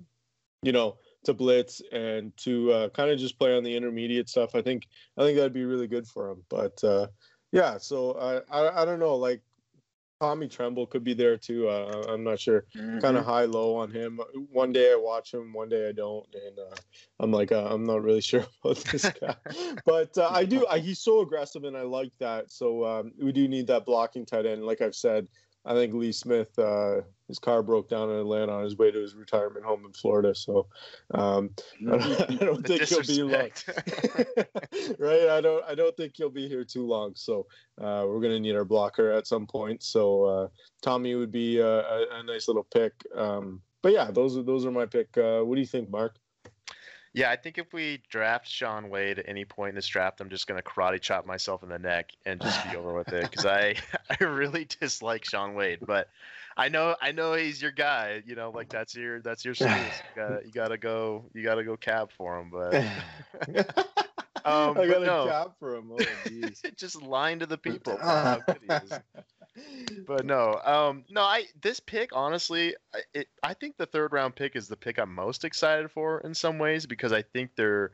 you know, to blitz and to uh, kind of just play on the intermediate stuff, I think I think that'd be really good for him. But uh, yeah, so I, I I don't know, like Tommy Tremble could be there too. Uh, I'm not sure. Mm-hmm. Kind of high low on him. One day I watch him, one day I don't, and uh, I'm like, uh, I'm not really *laughs* sure about this guy. *laughs* but uh, I do. I, he's so aggressive, and I like that. So um, we do need that blocking tight end. Like I've said, I think Lee Smith, uh, his car broke down in Atlanta on his way to his retirement home in Florida. So um, *laughs* I, don't, I, don't, think he'll be long. *laughs* right? I don't. I don't think he'll be here too long. So uh, we're gonna need our blocker at some point. So uh, Tommy would be a, a, a, nice little pick. Um, but yeah, those are those are my pick. Uh, what do you think, Mark? Yeah, I think if we draft Shaun Wade at any point in this draft, I'm just gonna karate chop myself in the neck and just be over with it because I *laughs* I really dislike Shaun Wade, but I know I know he's your guy. You know, like that's your that's your *laughs* You gotta, you gotta go you gotta go cab for him, but. *laughs* um, I got a no. cab for him. Oh, just lying to the people. But no, um, no. I this pick honestly, it, I think the third round pick is the pick I'm most excited for in some ways because I think they're.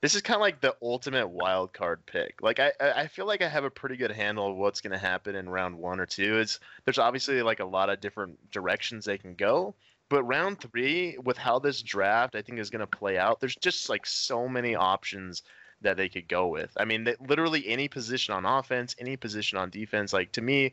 This is kind of like the ultimate wild card pick. Like I, I feel like I have a pretty good handle of what's going to happen in round one or two. It's there's obviously like a lot of different directions they can go, but round three with how this draft I think is going to play out, there's just like so many options that they could go with. I mean, literally any position on offense, any position on defense. Like to me,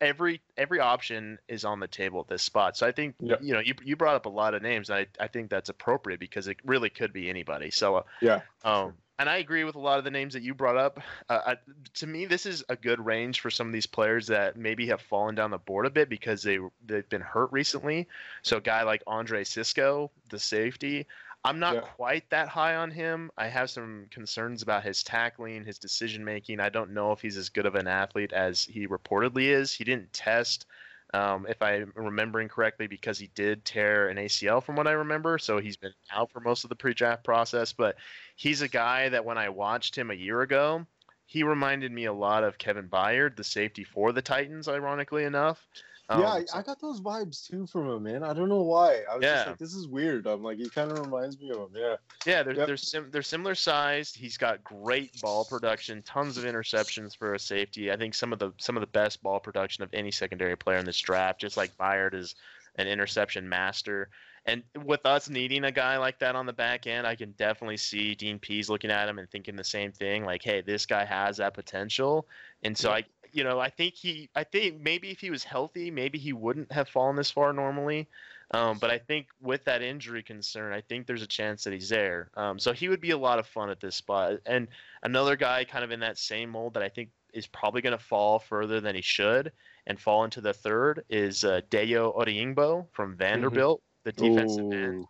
every every option is on the table at this spot. So I think yep. you know you you brought up a lot of names. I I think that's appropriate because it really could be anybody. So uh, yeah. Um, and I agree with a lot of the names that you brought up. Uh, I, to me, this is a good range for some of these players that maybe have fallen down the board a bit because they they've been hurt recently. So a guy like Andre Cisco, the safety, I'm not yeah. quite that high on him. I have some concerns about his tackling, his decision making. I don't know if he's as good of an athlete as he reportedly is. He didn't test, um, if I'm remembering correctly, because he did tear an ACL from what I remember. So he's been out for most of the pre draft process. But he's a guy that when I watched him a year ago, he reminded me a lot of Kevin Byard, the safety for the Titans, ironically enough. Um, yeah, I, I, got those vibes too from him, man. I don't know why. I was yeah. just like, this is weird. I'm like, he kind of reminds me of him. Yeah. Yeah, they're yep. they're, sim- they're similar sized. He's got great ball production, tons of interceptions for a safety. I think some of the some of the best ball production of any secondary player in this draft. Just like Byard is an interception master. And with us needing a guy like that on the back end, I can definitely see Dean Pees looking at him and thinking the same thing. Like, hey, this guy has that potential. And so I, you know, I think he, I think maybe if he was healthy, maybe he wouldn't have fallen this far normally. Um, but I think with that injury concern, I think there's a chance that he's there. Um, so he would be a lot of fun at this spot. And another guy kind of in that same mold that I think is probably going to fall further than he should and fall into the third is uh, Dayo Odeyingbo from mm-hmm. Vanderbilt. Mm-hmm the defensive Ooh, end.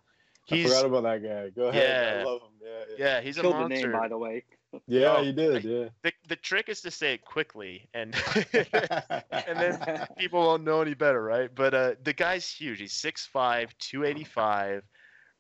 He's, I forgot about that guy. Go ahead. Yeah, I love him. Yeah, yeah. yeah he's Killed a monster. the name, by the way. Yeah, he did. Yeah. The, the trick is to say it quickly, and *laughs* and then *laughs* people won't know any better, right? But uh, the guy's huge. He's 6'5", 285,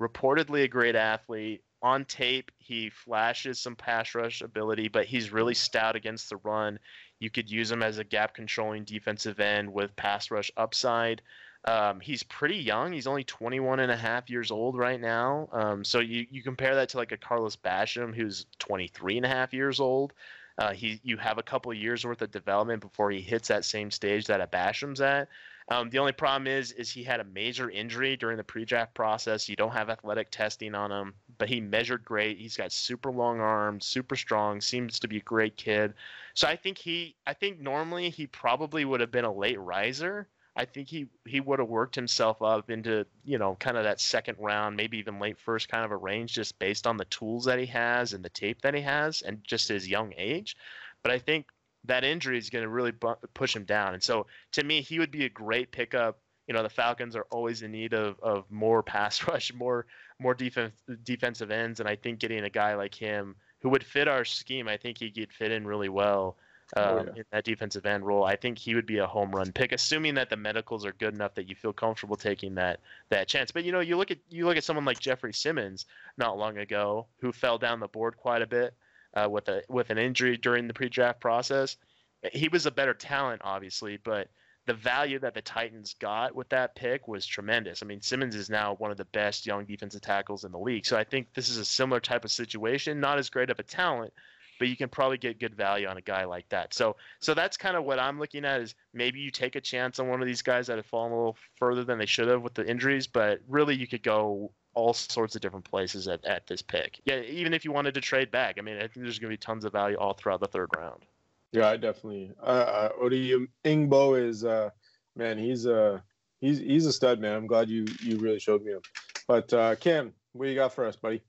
reportedly a great athlete. On tape, he flashes some pass rush ability, but he's really stout against the run. You could use him as a gap controlling defensive end with pass rush upside. Um, he's pretty young. He's only 21 and a half years old right now. Um, so you, you compare that to like a Carlos Basham who's 23 and a half years old. Uh, he you have a couple years worth of development before he hits that same stage that a Basham's at. Um, the only problem is is he had a major injury during the pre-draft process. You don't have athletic testing on him, but he measured great. He's got super long arms, super strong. Seems to be a great kid. So I think he I think normally he probably would have been a late riser. I think he he would have worked himself up into you know kind of that second round, maybe even late first kind of a range, just based on the tools that he has and the tape that he has, and just his young age. But I think that injury is going to really bu- push him down, and so to me, he would be a great pickup. You know, the Falcons are always in need of, of more *laughs* pass rush, more more defense defensive ends, and I think getting a guy like him who would fit our scheme, I think he could fit in really well oh, um, yeah. in that defensive end role. I think he would be a home run pick, assuming that the medicals are good enough that you feel comfortable taking that that chance. But you know, you look at you look at someone like Jeffrey Simmons not long ago, who fell down the board quite a bit uh, with a with an injury during the pre-draft process. He was a better talent, obviously, but the value that the Titans got with that pick was tremendous. I mean, Simmons is now one of the best young defensive tackles in the league. So I think this is a similar type of situation. Not as great of a talent, but you can probably get good value on a guy like that. So so that's kind of what I'm looking at is maybe you take a chance on one of these guys that have fallen a little further than they should have with the injuries, but really you could go all sorts of different places at, at this pick. Yeah, even if you wanted to trade back, I mean, I think there's going to be tons of value all throughout the third round. Yeah, I definitely. Uh, uh, Odi Ingbo is, uh, man, he's a uh, he's he's a stud, man. I'm glad you you really showed me him. But uh, Cam, what you got for us, buddy?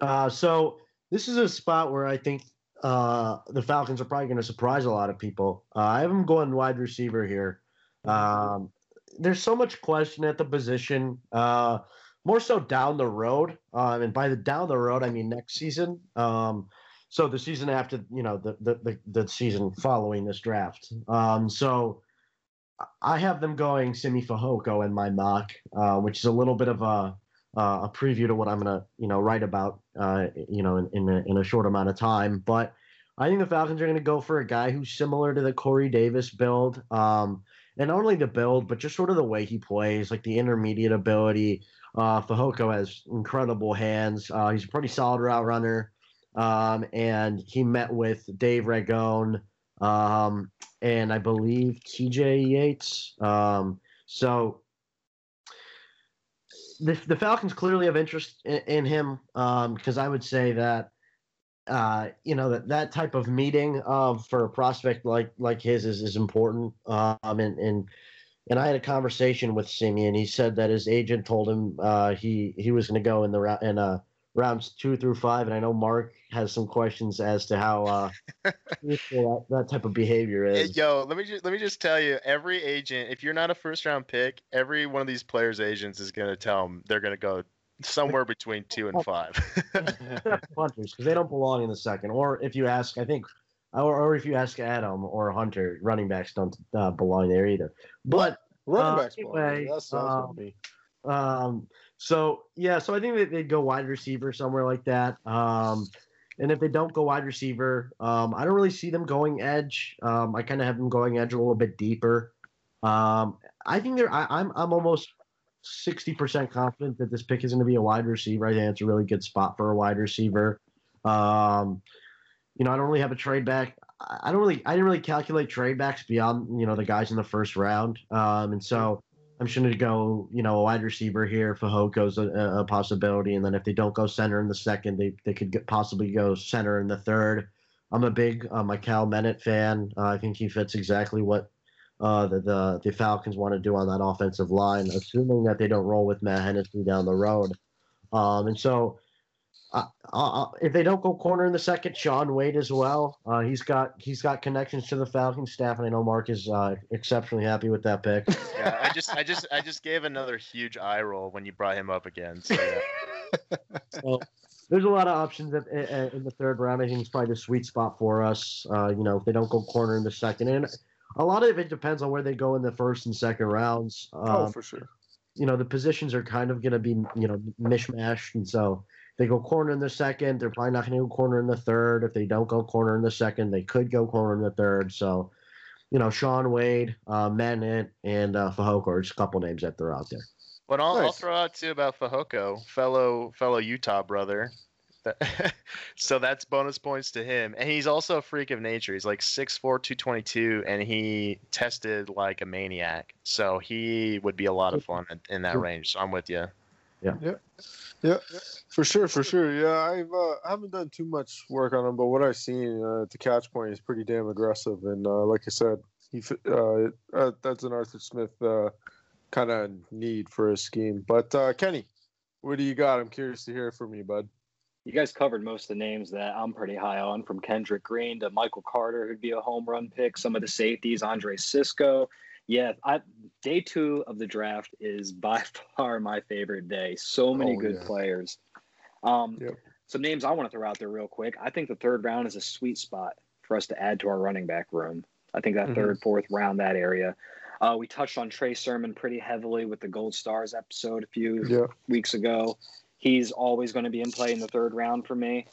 Uh, so this is a spot where I think uh, the Falcons are probably going to surprise a lot of people. Uh, I have them going wide receiver here. Um, there's so much question at the position, uh, more so down the road. Um, and by the down the road, I mean next season. Um, so the season after, you know, the the the, the season following this draft. Um, so I have them going Simi Fehoko in my mock, uh, which is a little bit of a uh, a preview to what I'm gonna you know write about uh, you know in in a, in a short amount of time. But I think the Falcons are gonna go for a guy who's similar to the Corey Davis build, um, and not only the build but just sort of the way he plays, like the intermediate ability. Uh, Fehoko has incredible hands. Uh, he's a pretty solid route runner, um, and he met with Dave Ragone um, and I believe TJ Yates. Um, so the, the Falcons clearly have interest in, in him because um, I would say that uh, you know that that type of meeting uh, for a prospect like like his is, is important. Um, and and and I had a conversation with Simeon. He said that his agent told him uh, he he was going to go in the in a rounds two through five, and I know Mark has some questions as to how uh, *laughs* that, that, type of behavior is. Yo, let me just let me just tell you, every agent, if you're not a first round pick, every one of these players' agents is going to tell them they're going to go somewhere between two and five. Punters, *laughs* because they don't belong in the second. Or if you ask, I think. Or, or if you ask Adam or Hunter, running backs don't uh, belong there either. But running uh, backs anyway, belong. That's, that's um, um, so yeah, so I think that they'd go wide receiver somewhere like that. Um, And if they don't go wide receiver, um, I don't really see them going edge. Um, I kind of have them going edge a little bit deeper. Um, I think they're. I, I'm I'm almost sixty percent confident that this pick is going to be a wide receiver. I think it's a really good spot for a wide receiver. Um, you know, I don't really have a trade back. I don't really, I didn't really calculate trade backs beyond you know the guys in the first round. Um, and so I'm just going to go, you know, a wide receiver here. Fehoko's a, a possibility, and then if they don't go center in the second, they they could get, possibly go center in the third. I'm a big uh, Menet fan. Uh, I think he fits exactly what uh, the, the the Falcons want to do on that offensive line, assuming that they don't roll with Matt Hennessy down the road. Um, and so, uh, uh, if they don't go corner in the second, Shaun Wade as well. Uh, he's got he's got connections to the Falcons staff, and I know Mark is uh, exceptionally happy with that pick. *laughs* Yeah, I just I just I just gave another huge eye roll when you brought him up again. So, yeah. *laughs* so, there's a lot of options in, in, the third round. I think it's probably the sweet spot for us. Uh, you know, if they don't go corner in the second, and a lot of it depends on where they go in the first and second rounds. Um, oh, for sure. You know, the positions are kind of going to be, you know, mishmashed. And so if they go corner in the second, they're probably not going to go corner in the third. If they don't go corner in the second, they could go corner in the third. So, you know, Shaun Wade, uh, Menet, and uh, Fehoko are just a couple names that they're out there. But I'll, nice. I'll throw out too about Fehoko, fellow fellow Utah brother. *laughs* so that's bonus points to him. And he's also a freak of nature. He's like 6'4, 222, and he tested like a maniac. So he would be a lot of fun in, in that range. So I'm with you. Yeah. Yeah. Yeah, for sure, for sure. Yeah, I've uh, I haven't done too much work on him, but what I've seen uh, at the catch point is pretty damn aggressive, and uh, like I said, he uh, uh, that's an Arthur Smith uh, kind of need for his scheme. But Kenny, what do you got? I'm curious to hear from you, bud you guys covered most of the names that I'm pretty high on, from Kendrick Green to Michael Carter, who'd be a home run pick. Some of the safeties, Andre Cisco. Yeah, I, day two of the draft is *laughs* by far my favorite day. So many oh, good yeah. players. Um, yep. Some names I want to throw out there real quick. I think the third round is a sweet spot for us to add to our running back room. I think that mm-hmm. third, fourth round, that area. Uh, we touched on Trey Sermon pretty heavily with the Gold Stars episode a few yeah. weeks ago he's always going to be in play in the third round for me.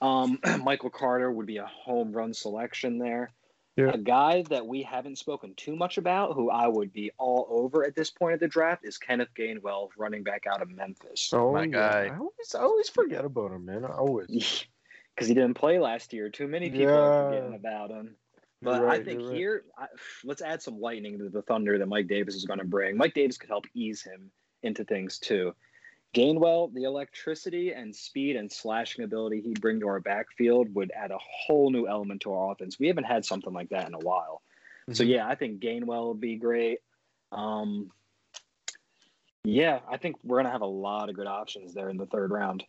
Um, *clears throat* Michael Carter would be a home run selection there. Yeah. A guy that we haven't spoken too much about, who I would be all over at this point of the draft, is Kenneth Gainwell, running back out of Memphis. Oh my yeah. guy! I always, I always forget about him, man. I always *laughs* because he didn't play last year. Too many people yeah. are forgetting about him. But right, I think right. here, I, let's add some lightning to the thunder that Mike Davis is going to bring. Mike Davis could help ease him into things too. Gainwell, the electricity and speed and slashing ability he'd bring to our backfield would add a whole new element to our offense. We haven't had something like that in a while. Mm-hmm. So yeah, I think Gainwell would be great. Um, yeah, I think we're gonna have a lot of good options there in the third round.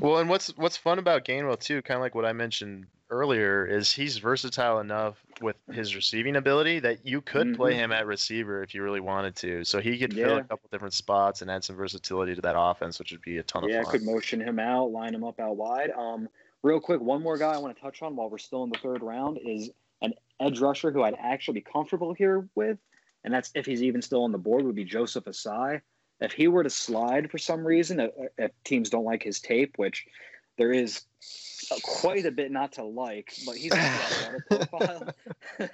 Well, and what's what's fun about Gainwell too, kind of like what I mentioned earlier, is he's versatile enough with his receiving ability that you could mm-hmm. play him at receiver if you really wanted to. So he could yeah. fill a couple different spots and add some versatility to that offense, which would be a ton of yeah, fun. Yeah, could motion him out, line him up out wide. Um, real quick, one more guy I want to touch on while we're still in the third round is an edge rusher who I'd actually be comfortable here with, and that's if he's even still on the board would be Joseph Ossai. If he were to slide for some reason, if, if teams don't like his tape, which there is quite a bit not to like, but he's a *laughs* profile. *laughs*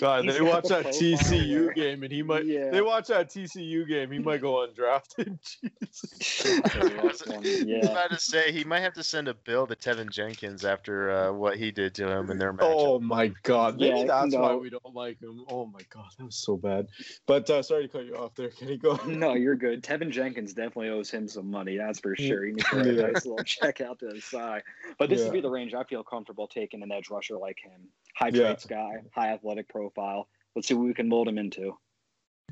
God, he's they watch that TCU game and he might. Yeah. They watch that TCU game, he might go undrafted. *laughs* yeah. I was about to say he might have to send a bill to Teven Jenkins after uh, what he did to him in their match. Oh my God, maybe yeah, that's no. why we don't like him. Oh my God, that was so bad. But uh, sorry to cut you off there. Can he go? no, you're good. Teven Jenkins definitely owes him some money. That's for sure. He needs to write a nice little check out to his side. But this yeah. Would be the range I feel comfortable taking an edge rusher like him. High traits guy, high athletic profile. Let's see what we can mold him into.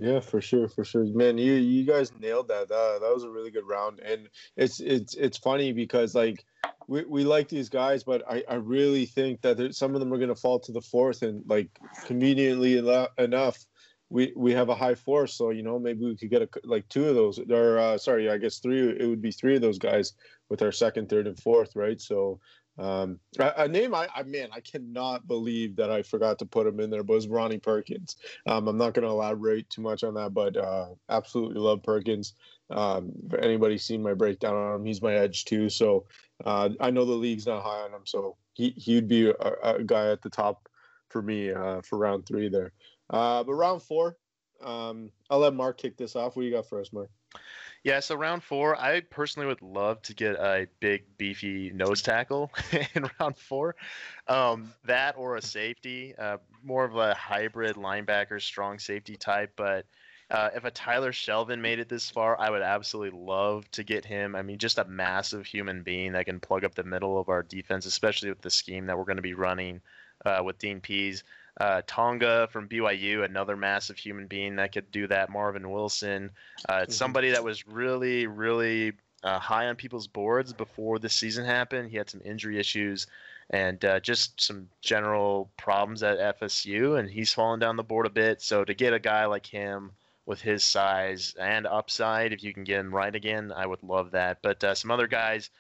Yeah, for sure, for sure, man. You you guys nailed that. That that was a really good round, and it's it's it's funny because like we, we like these guys, but I, I really think that some of them are going to fall to the fourth, and like conveniently enough, we we have a high force, so you know maybe we could get a, like two of those, or uh, sorry, I guess three. It would be three of those guys with our second, third, and fourth, right? So um, a, name I, I man I cannot believe that I forgot to put him in there, but was Ronnie Perkins. Um, I'm not going to elaborate too much on that, but uh, absolutely love Perkins. Um, if anybody's seen my breakdown on him, he's my edge too. So Uh, I know the league's not high on him, so he he'd be a, a guy at the top for me uh, for round three there. Uh, but round four, um, I'll let Mark kick this off. What do you got for us, Mark? Yeah, so round four, I personally would love to get a big, beefy nose tackle *laughs* in round four. Um, that or a safety, uh, more of a hybrid linebacker, strong safety type. But uh, if a Tyler Shelvin made it this far, I would absolutely love to get him. I mean, just a massive human being that can plug up the middle of our defense, especially with the scheme that we're going to be running uh, with Dean Pees. Uh, Tonga from BYU, another massive human being that could do that. Marvin Wilson, uh, mm-hmm. somebody that was really, really uh, high on people's boards before the season happened. He had some injury issues and uh, just some general problems at FSU, and he's fallen down the board a bit. So to get a guy like him with his size and upside, if you can get him right again, I would love that. But uh, some other guys,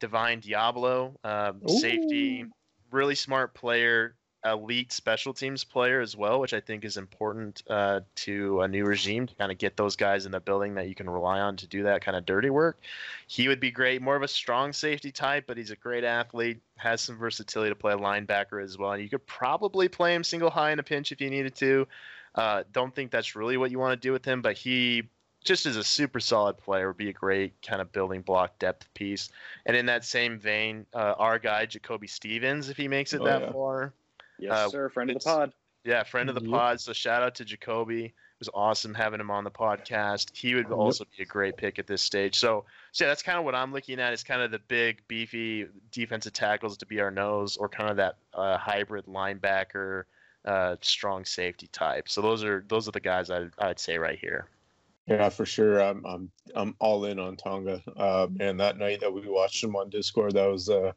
Divine Deablo, um, safety, really smart player, elite special teams player as well, which I think is important uh, to a new regime to kind of get those guys in the building that you can rely on to do that kind of dirty work. He would be great, more of a strong safety type, but he's a great athlete, has some versatility to play a linebacker as well. And you could probably play him single high in a pinch if you needed to. Uh, don't think that's really what you want to do with him, but he just as a super solid player would be a great kind of building block depth piece. And in that same vein, uh, our guy Jacoby Stevens, if he makes it oh, that yeah. far, Yes, uh, sir. Friend of the pod. Yeah, friend of the pod. So shout out to Jacoby. It was awesome having him on the podcast. He would also be a great pick at this stage. So, so yeah, that's kind of what I'm looking at. Is kind of the big, beefy defensive tackles to be our nose, or kind of that uh, hybrid linebacker, uh, strong safety type. So those are those are the guys I'd, I'd say right here. Yeah, for sure. I'm I'm I'm all in on Tonga. Uh, and that night that we watched him on Discord, that was uh,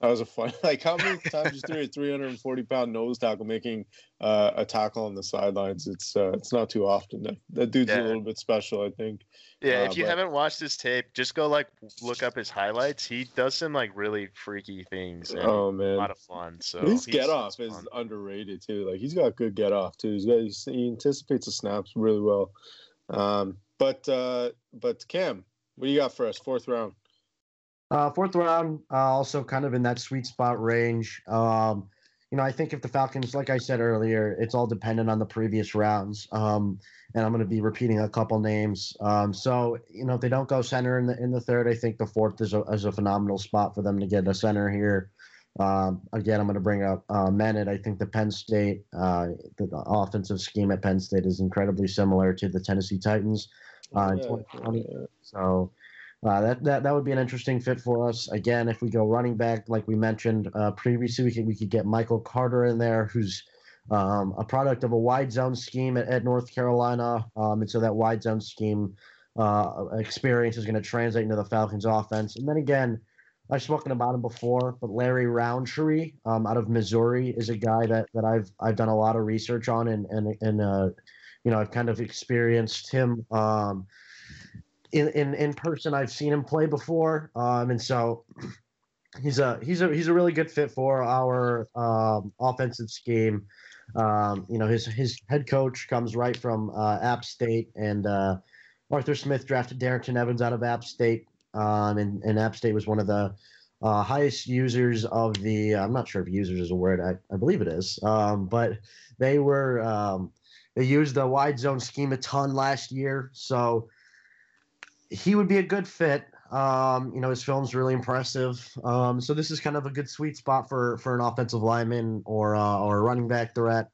that was a fun. *laughs* Like how many times you threw a 340 pound nose tackle making uh, a tackle on the sidelines? It's uh, it's not too often. That, that dude's yeah. a little bit special, I think. Yeah, uh, if you but... haven't watched his tape, just go like look up his highlights. He does some like really freaky things. oh man, a lot of fun. So his get off is underrated too. Like he's got good get off too. He's got he anticipates the snaps really well. Um, but uh, but Cam, what do you got for us? Fourth round. Uh, fourth round, uh, also kind of in that sweet spot range. Um, you know, I think if the Falcons, like I said earlier, it's all dependent on the previous rounds. Um, and I'm going to be repeating a couple names. Um, so, you know, if they don't go center in the in the third, I think the fourth is a, is a phenomenal spot for them to get a center here. Um, again, I'm going to bring up uh. I think the Penn State, uh, the, the, offensive scheme at Penn State is incredibly similar to the Tennessee Titans uh, in 2020. So, uh, that, that that would be an interesting fit for us. Again, if we go running back, like we mentioned uh, previously, we could we could get Michael Carter in there, who's um, a product of a wide zone scheme at, at North Carolina, um, and so that wide zone scheme uh, experience is going to translate into the Falcons' offense. And then again, I've spoken about him before, but Larry Rountree um, out of Missouri is a guy that that I've I've done a lot of research on, and and and uh, you know I've kind of experienced him. In, in in person. I've seen him play before, um, and so *clears throat* he's a he's a he's a really good fit for our um, offensive scheme. Um, you know, his his head coach comes right from uh, App State, and uh, Arthur Smith drafted Darrynton Evans out of App State, um, and, and App State was one of the uh, highest users of the. I'm not sure if users is a word. I, I believe it is, um, but they were um, they used the wide zone scheme a ton last year, so he would be a good fit. Um, you know, his film's really impressive. Um, so this is kind of a good sweet spot for for an offensive lineman or uh, or a running back threat.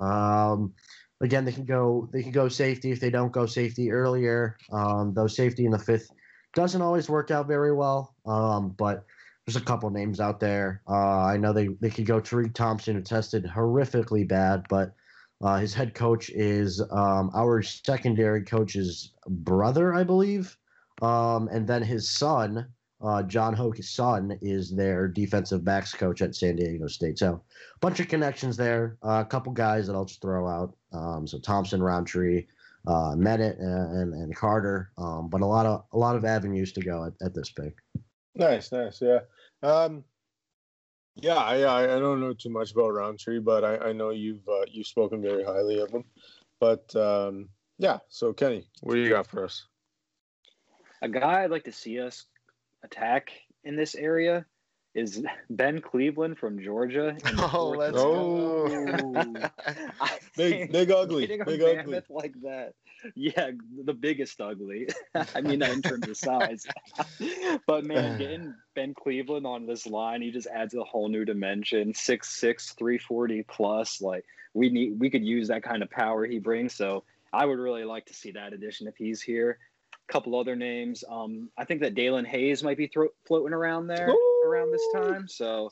Um, again, they can go they can go safety if they don't go safety earlier. Um, though safety in the fifth doesn't always work out very well. Um, but there's a couple names out there. Uh, I know they they could go Tariq Thompson, who tested horrifically bad, but uh, his head coach is um, our secondary coach's brother, I believe. Um, and then his son, uh, Jon Hoke's son, is their defensive backs coach at San Diego State. So, a bunch of connections there. Uh, a couple guys that I'll just throw out. Um, so Thompson, Rountree, uh, Menet, and, and, and Carter. Um, but a lot of a lot of avenues to go at, at this pick. Nice, nice, yeah. Um, yeah, I, I don't know too much about Rountree, but I, I know you've uh, you've spoken very highly of him. But um, yeah, so Kenny, what do you got for us? a guy I'd like to see us attack in this area is Ben Cleveland from Georgia. *laughs* Oh, let's go. *laughs* big, big ugly, big ugly. like that. Yeah, the biggest ugly. *laughs* I mean in terms of size. *laughs* but man, *sighs* getting Ben Cleveland on this line, he just adds a whole new dimension. Six six, three forty plus. Like we need, we could use that kind of power he brings. So I would really like to see that addition if he's here. A couple other names. Um, I think that Daelin Hayes might be thro- floating around there Ooh. around this time. So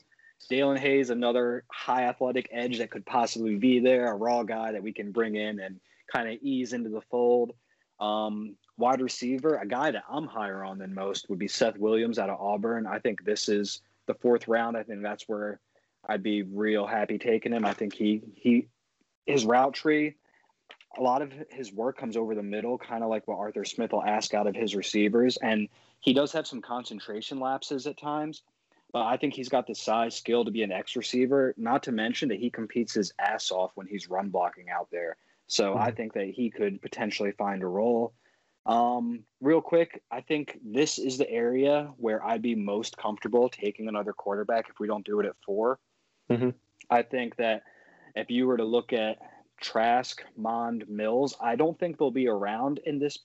Daelin Hayes, another high athletic edge that could possibly be there, a raw guy that we can bring in and kind of ease into the fold. Um, wide receiver, a guy that I'm higher on than most would be Seth Williams out of Auburn. I think this is the fourth round. I think that's where I'd be real happy taking him. I think he he his route tree, a lot of his work comes over the middle, kind of like what Arthur Smith will ask out of his receivers, and he does have some concentration lapses at times. But I think he's got the size, skill to be an X receiver. Not to mention that he competes his ass off when he's run blocking out there. So mm-hmm. I think that he could potentially find a role. Um, real quick, I think this is the area where I'd be most comfortable taking another quarterback if we don't do it at 4 mm-hmm. I think that if you were to look at Trask, Mond, Mills, I don't think they'll be around in this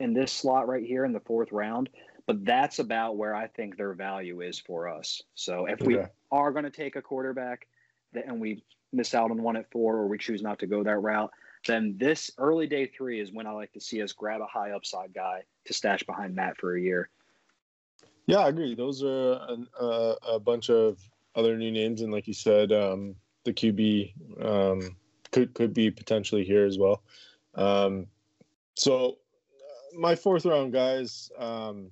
in this slot right here in the fourth round. But that's about where I think their value is for us. So if we are going to take a quarterback and we miss out on one at four or we choose not to go that route, then this early day three is when I like to see us grab a high upside guy to stash behind Matt for a year. Yeah, I agree. Those are a, a, a bunch of other new names, and like you said, um, the QB um, could could be potentially here as well. Um, so uh, my fourth round guys, um,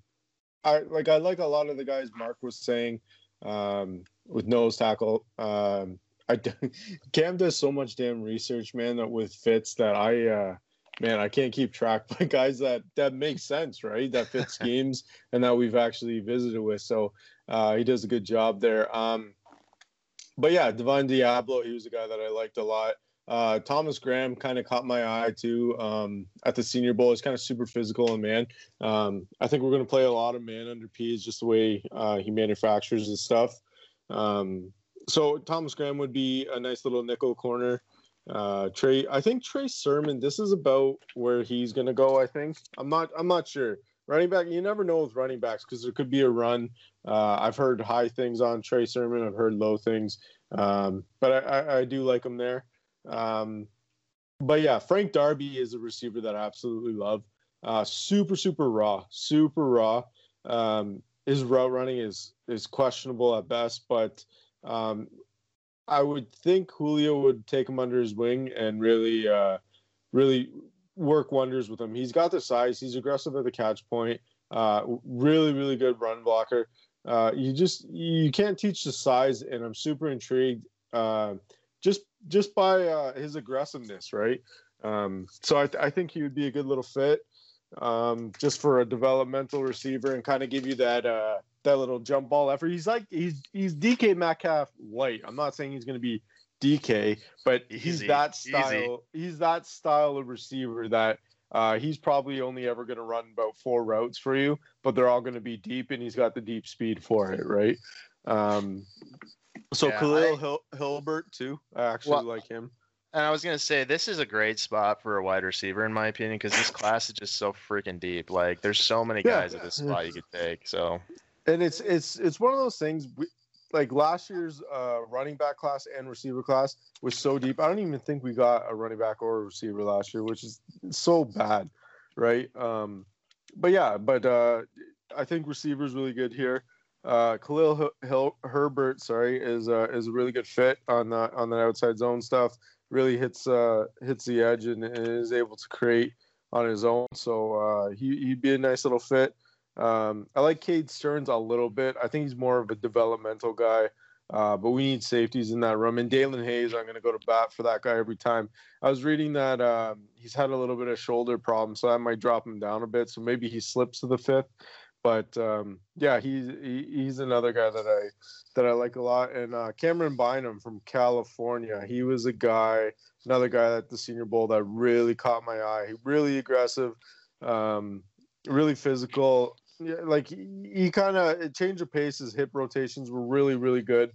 I like I like a lot of the guys Mark was saying um, with nose tackle. I *laughs* Cam does so much damn research, man, with fits that I uh, man I can't keep track. *laughs* But guys that that makes sense, right? That fit *laughs* schemes and that we've actually visited with. So uh, he does a good job there. Um, but yeah, Divine Deablo, he was a guy that I liked a lot. Uh, Thomas Graham kind of caught my eye too um, at the Senior Bowl. He's kind of super physical and man. Um, I think we're going to play a lot of man under Pees just the way uh, he manufactures his stuff. Um, so Thomas Graham would be a nice little nickel corner. Uh, Trey, I think Trey Sermon. This is about where he's going to go. I think I'm not. I'm not sure. Running back, you never know with running backs because there could be a run. Uh, I've heard high things on Trey Sermon. I've heard low things, um, but I, I, I do like him there. Um, but yeah, Frank Darby is a receiver that I absolutely love. Uh, super, super raw, super raw. Um, his route running is is questionable at best, but um, I would think Julio would take him under his wing and really, uh, really work wonders with him. He's got the size. He's aggressive at the catch point. Uh, really, really good run blocker. Uh, you just you can't teach the size, and I'm super intrigued. Uh, just just by uh, his aggressiveness, right? Um, so I, th- I think he would be a good little fit, um, just for a developmental receiver and kind of give you that uh, that little jump ball effort. He's like he's he's DK Metcalf light. I'm not saying he's going to be DK, but he's easy, that style. Easy. He's that style of receiver that uh, he's probably only ever going to run about four routes for you, but they're all going to be deep, and he's got the deep speed for it, right? Um, so yeah, Khalil I, Hil- Hilbert too. I actually well, like him. And I was gonna say this is a great spot for a wide receiver in my opinion because this class is just so freaking deep. Like there's so many guys yeah. at this spot you could take. So. And it's it's it's one of those things. We, like last year's uh, running back class and receiver class was so deep. I don't even think we got a running back or a receiver last year, which is so bad, right? Um, but yeah, but uh, I think receivers really good here. Uh, Khalil H- Herbert, sorry, is uh, is a really good fit on the on the outside zone stuff. Really hits uh, hits the edge and, and is able to create on his own. So uh, he he'd be a nice little fit. Um, I like Cade Sterns a little bit. I think he's more of a developmental guy. Uh, but we need safeties in that room. And Daelin Hayes, I'm going to go to bat for that guy every time. I was reading that um, he's had a little bit of shoulder problem, so I might drop him down a bit. So maybe he slips to the fifth. But um, yeah, he's he, he's another guy that I that I like a lot. And uh, Camryn Bynum from California, he was a guy, another guy at the Senior Bowl that really caught my eye. He really aggressive, um, really physical. like he, he kind of change of pace. His hip rotations were really, really good.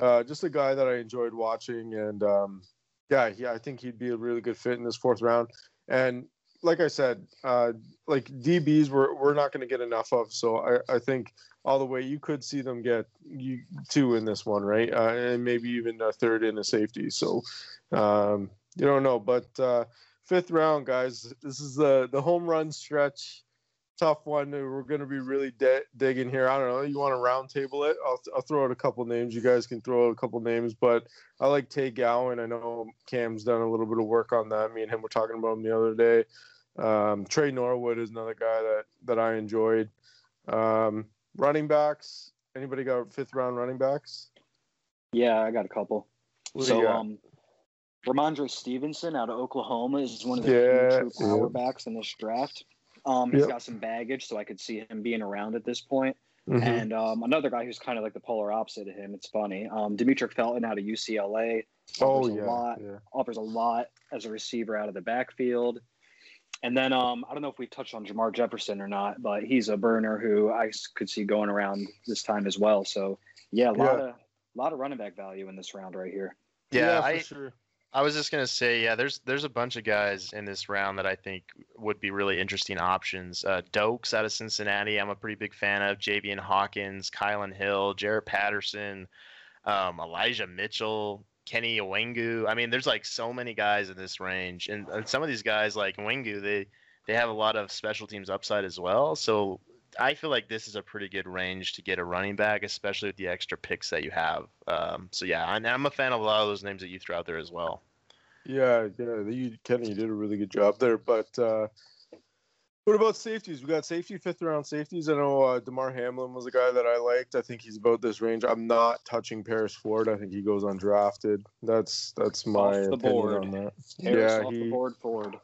Uh, just a guy that I enjoyed watching, and um, yeah, yeah, I think he'd be a really good fit in this fourth round. And like I said, uh, like DBs, we're we're not going to get enough of. So I, I think all the way you could see them get you two in this one, right? Uh, and maybe even a third in a safety. So um, you don't know, but uh, fifth round, guys, this is the the home run stretch. Tough one. We're going to be really de- digging here. I don't know. You want to roundtable it? I'll, I'll throw out a couple names. You guys can throw out a couple names, but I like Tay Gowan. I know Cam's done a little bit of work on that. Me and him were talking about him the other day. Um, Tre Norwood is another guy that that I enjoyed. Um, running backs. Anybody got fifth round running backs? Yeah, I got a couple. What so, um, Rhamondre Stevenson out of Oklahoma is one of the Yeah, true power yeah. backs in this draft. Um, he's Yep. got some baggage, so I could see him being around at this point. Mhm. And um, another guy who's kind of like the polar opposite of him. It's funny. Um, Demetric Felton out of UCLA oh offers a lot. yeah. offers a lot as a receiver out of the backfield. And then um, I don't know if we touched on Jermar Jefferson or not, but he's a burner who I could see going around this time as well. So yeah, a lot Yeah. of lot of running back value in this round right here. Yeah, for I, sure. I was just gonna say, yeah, there's there's a bunch of guys in this round that I think would be really interesting options. Uh, Doaks out of Cincinnati, I'm a pretty big fan of. Javian Hawkins, Kylan Hill, Jarrett Patterson, um, Elijah Mitchell, Kenny Nwangwu. I mean, there's like so many guys in this range, and, and some of these guys like Nwangwu, they they have a lot of special teams upside as well. So I feel like this is a pretty good range to get a running back, especially with the extra picks that you have. Um, so yeah, and I'm a fan of a lot of those names that you throw out there as well. Yeah, yeah. You, Kenny, you did a really good job there. But uh, what about safeties? We got safety, fifth round safeties. I know uh, Damar Hamlin was a guy that I liked. I think he's about this range. I'm not touching Paris Ford. I think he goes undrafted. That's that's my Off the opinion board. on that. Harris yeah, off the he, board Ford.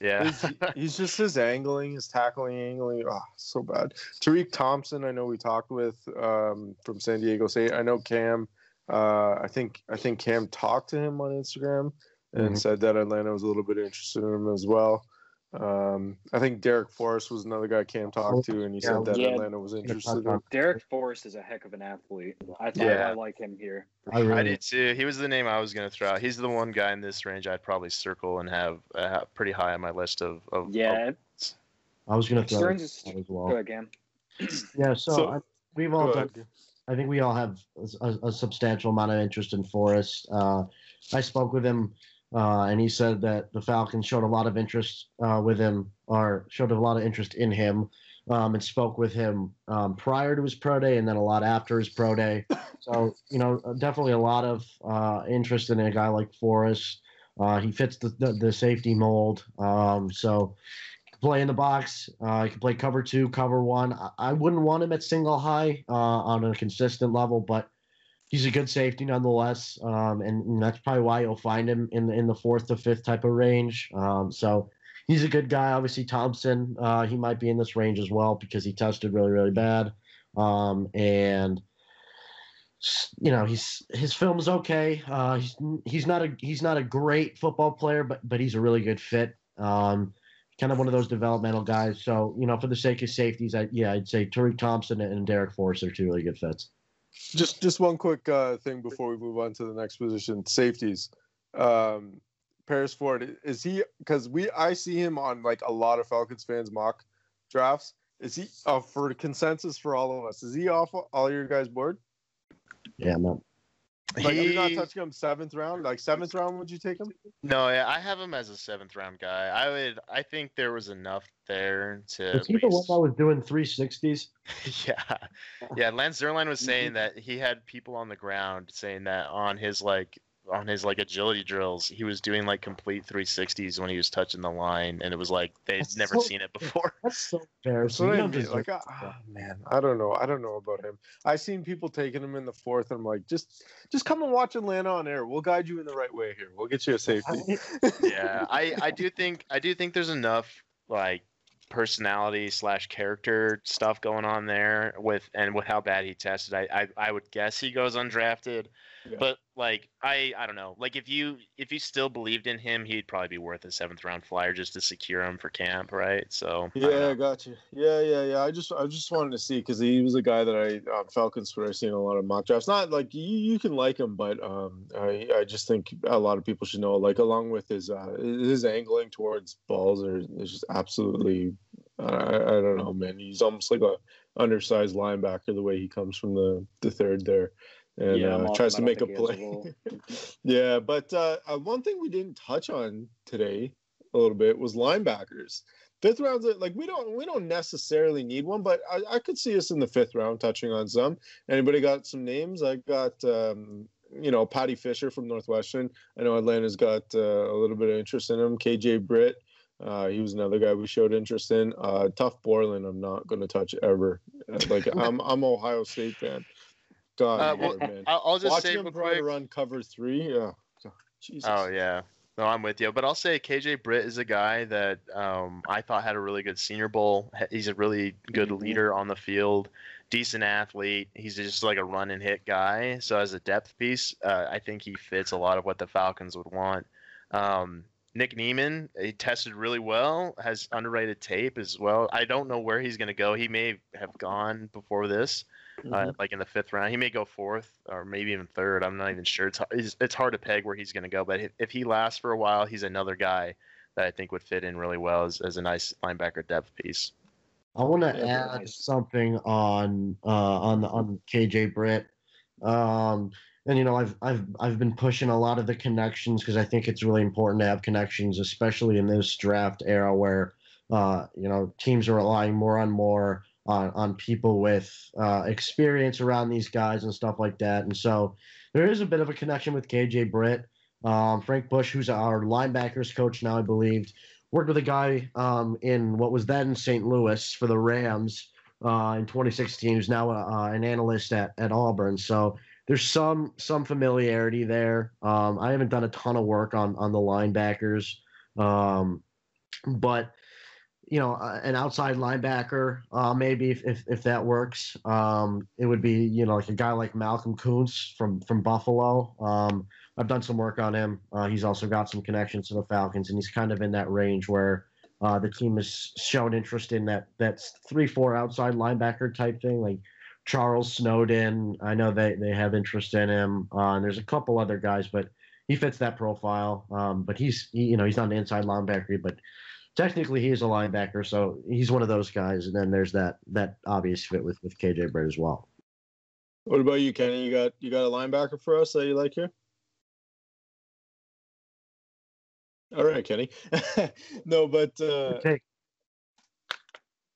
Yeah. he's, he's just his angling, his tackling angling. Oh, so bad. Tariq Thompson, I know we talked with um, from San Diego State. I know Cam. Uh, I think I think Cam talked to him on Instagram and Mhm. said that Atlanta was a little bit interested in him as well. Um, I think Darrick Forrest was another guy Cam talked to, and he Yeah, said that yeah. Atlanta was interested in. Darrick Forrest is a heck of an athlete. I thought Yeah. I like him here. I I did too. He was the name I was going to throw out. He's the one guy in this range I'd probably circle and have uh, pretty high on my list of. of Yeah, I was gonna throw Sterns it is as go well. ahead, Cam. Yeah, so, So- I, we've all done. I think we all have a, a substantial amount of interest in Forrest. Uh, I spoke with him, uh, and he said that the Falcons showed a lot of interest uh, with him, or showed a lot of interest in him, um, and spoke with him um, prior to his pro day and then a lot after his pro day. *laughs* So, you know, definitely a lot of uh, interest in a guy like Forrest. Uh, he fits the, the, the safety mold. Um, so, play in the box. Uh, he can play cover two, cover one. I, I wouldn't want him at single high uh, on a consistent level, but he's a good safety nonetheless. Um, and, and that's probably why you'll find him in the in the fourth to fifth type of range. Um, so he's a good guy. Obviously, Thompson, uh, he might be in this range as well because he tested really really bad. Um, and you know he's his film's okay. Uh, he's he's not a he's not a great football player, but but he's a really good fit. Um, kind of one of those developmental guys. So, you know, for the sake of safeties, I, yeah, I'd say Tariq Thompson and Darrick Forrest are two really good fits. Just just one quick uh, thing before we move on to the next position, safeties. Um, Paris Ford is he because we I see him on like a lot of Falcons fans mock drafts. Is he uh, for consensus for all of us? Is he off all your guys' board? Yeah, man. Like you're not He- touching him seventh round. Like seventh round, would you take him? No, yeah, I have him as a seventh round guy. I would. I think there was enough there to. Is he the one that was doing 360s? *laughs* yeah, yeah. Lance Zierlein was saying that he had people on the ground saying that on his like on his like agility drills, he was doing like complete 360s when he was touching the line, and it was like they'd That's never so- seen it before. *laughs* That's so *laughs* That's embarrassing. what I don't mean. deserve Like, ah, man, I don't know. I don't know about him. I've seen people taking him in the fourth. And I'm like, just, just come and watch Atlanta on air. We'll guide you in the right way here. We'll get you a safety. *laughs* yeah, I I do think I do think there's enough like personality slash character stuff going on there with and with how bad he tested. I I, I would guess he goes undrafted. Yeah. But like I I don't know. Like if you if you still believed in him, he'd probably be worth a seventh round flyer just to secure him for camp, right? So Yeah. I got you. Yeah, yeah, yeah. I just, I just wanted to see because he was a guy that I uh, Falcons where I seen a lot of mock drafts. Not like you, you can like him, but um, I, I just think a lot of people should know. Like along with his, uh, his angling towards balls are is just absolutely. I, I don't know, man. He's almost like a undersized linebacker the way he comes from the the third there, and Yeah, uh, tries to make a don't think he play. *laughs* yeah, but uh, uh, one thing we didn't touch on today a little bit was linebackers. Fifth rounds, like we don't we don't necessarily need one, but I, I could see us in the fifth round touching on some. Anybody got some names? I got um, you know Paddy Fisher from Northwestern. I know Atlanta's got uh, a little bit of interest in him. KJ Britt, uh, he was another guy we showed interest in. Uh, Tuf Borland, I'm not going to touch ever. Like *laughs* I'm I'm Ohio State fan. God, Uh, well, man. I'll, just Watching say him try to run cover three, yeah. Jesus. Oh yeah. No, I'm with you. But I'll say KJ Britt is a guy that um, I thought had a really good Senior Bowl. He's a really good Mhm. leader on the field, decent athlete. He's just like a run and hit guy. So as a depth piece, uh, I think he fits a lot of what the Falcons would want. Um, Nick Niemann, he tested really well, has underrated tape as well. I don't know where he's going to go. He may have gone before this, uh, like in the fifth round. He may go fourth or maybe even third. I'm not even sure. It's hard, it's, it's hard to peg where he's going to go. But if, if he lasts for a while, he's another guy that I think would fit in really well as, as a nice linebacker depth piece. I want to add nice. something on uh, on on KJ Britt. Um, and you know, I've I've I've been pushing a lot of the connections because I think it's really important to have connections, especially in this draft era where uh, you know teams are relying more and more on on people with uh, experience around these guys and stuff like that. And so there is a bit of a connection with KJ Britt. Um, Frank Bush, who's our linebackers coach now, I believe, worked with a guy um, in what was then St. Louis for the Rams uh, in 2016, who's now uh, an analyst at, at Auburn. So there's some some familiarity there. Um, I haven't done a ton of work on on the linebackers, um, but you know, uh, an outside linebacker, uh, maybe if, if, if that works, um, it would be you know like a guy like Malcolm Koonce from from Buffalo. Um, I've done some work on him. Uh, he's also got some connections to the Falcons, and he's kind of in that range where uh, the team has shown interest in that that three four outside linebacker type thing, like Charles Snowden. I know they they have interest in him, uh, and there's a couple other guys, but he fits that profile. Um, but he's he, you know he's not an inside linebacker, but technically he is a linebacker, so he's one of those guys. And then there's that that obvious fit with with KJ Britt as well. What about you, Kenny? You got you got a linebacker for us that you like here? All right, Kenny. *laughs* no, but uh, Take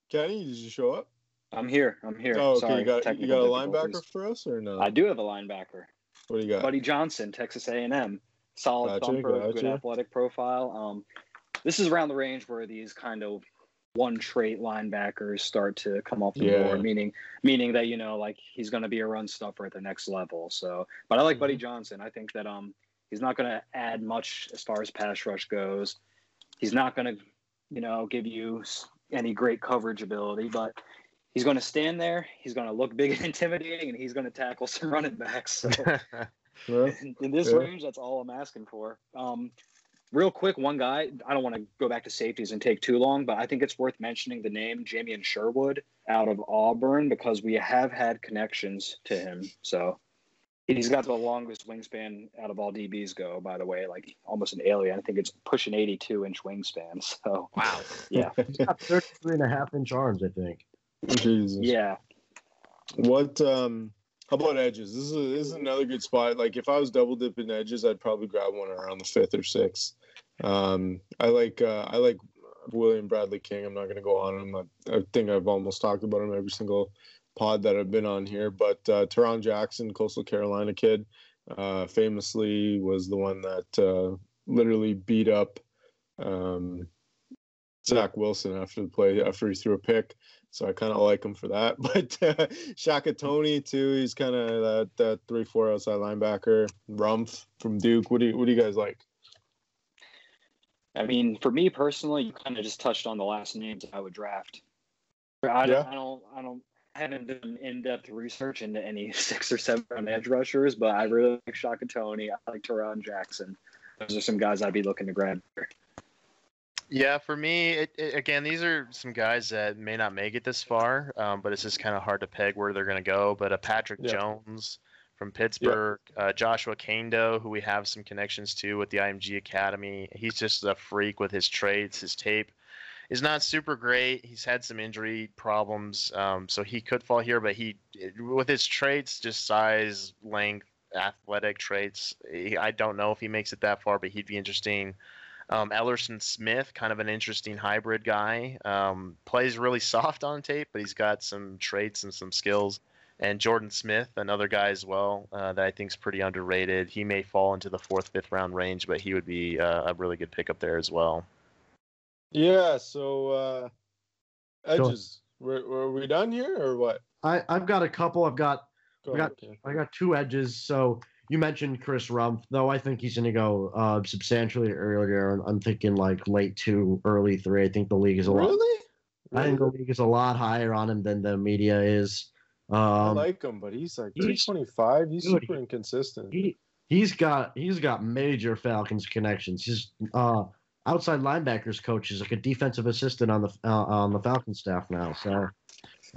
Kenny, did you show up? I'm here. I'm here. Oh, okay. Sorry, you got you got a linebacker for us or no? I do have a linebacker. What do you got? Buddy Johnson, Texas A&M, solid Gotcha, thumper, good athletic profile. Um, this is around the range where these kind of one trait linebackers start to come off the Yeah. board, meaning meaning that you know like he's going to be a run stuffer at the next level. So, but I like Buddy Johnson. I think that um he's not going to add much as far as pass rush goes. He's not going to you know give you any great coverage ability, but he's going to stand there. He's going to look big *laughs* and intimidating, and he's going to tackle some running backs. So Yeah. *laughs* *laughs* in, in this Yeah. range, that's all I'm asking for. Um, real quick, one guy. I don't want to go back to safeties and take too long, but I think it's worth mentioning the name Jamien Sherwood out of Auburn because we have had connections to him. So he's got the longest wingspan out of all DBs go. By the way, like almost an alien. I think it's pushing 82 inch wingspan. *laughs* So wow. yeah, *laughs* he's got 33 and a half inch arms, I think. Jesus. yeah. What um how about edges? This is this is another good spot. Like if I was double dipping edges, I'd probably grab one around the fifth or sixth. Um I like uh I like William Bradley King. I'm not gonna go on him. I, I think I've almost talked about him every single pod that I've been on here. But uh Tarron Jackson, coastal Carolina kid, uh famously was the one that uh literally beat up um Zach Wilson after the play after he threw a pick. So I kind of like him for that. *laughs* But uh, Shaka Toney too. He's kind of that that three four outside linebacker. Rumph from Duke. What do you what do you guys like? I mean, for me personally, you kind of just touched on the last names I would draft. I, Yeah. I don't, I don't, haven't done in-depth research into any *laughs* six or seven edge rushers, but I really like Shaka Toney. I like Tarron Jackson. Those are some guys I'd be looking to grab. Here. Yeah, for me, it, it, again, these are some guys that may not make it this far, um, but it's just kind of hard to peg where they're going to go. But a Patrick yeah. Jones from Pittsburgh, yeah. uh, Joshua Kaindoh, who we have some connections to with the IMG Academy, he's just a freak with his traits, his tape is not super great. He's had some injury problems, um, so he could fall here. But he, with his traits, just size, length, athletic traits, he, I don't know if he makes it that far, but he'd be interesting. Um, Elerson Smith, kind of an interesting hybrid guy. Um, plays really soft on tape, but he's got some traits and some skills. And Jordan Smith, another guy as well uh, that I think is pretty underrated. He may fall into the fourth, fifth round range, but he would be uh, a really good pickup there as well. Yeah. So uh, edges. Were, were we done here or what? I I've got a couple. I've got Go I got okay. I got two edges. So you mentioned Chris Rumph, though. I think he's going to go uh, substantially earlier. I'm thinking like late two, early three. I think the league is a really? lot. Really? I think the league is a lot higher on him than the media is. Um, I like him, but he's like 325. He's, he's super inconsistent. He, he's got he's got major Falcons connections. He's uh, outside linebackers coach is like a defensive assistant on the uh, on the Falcon staff now. So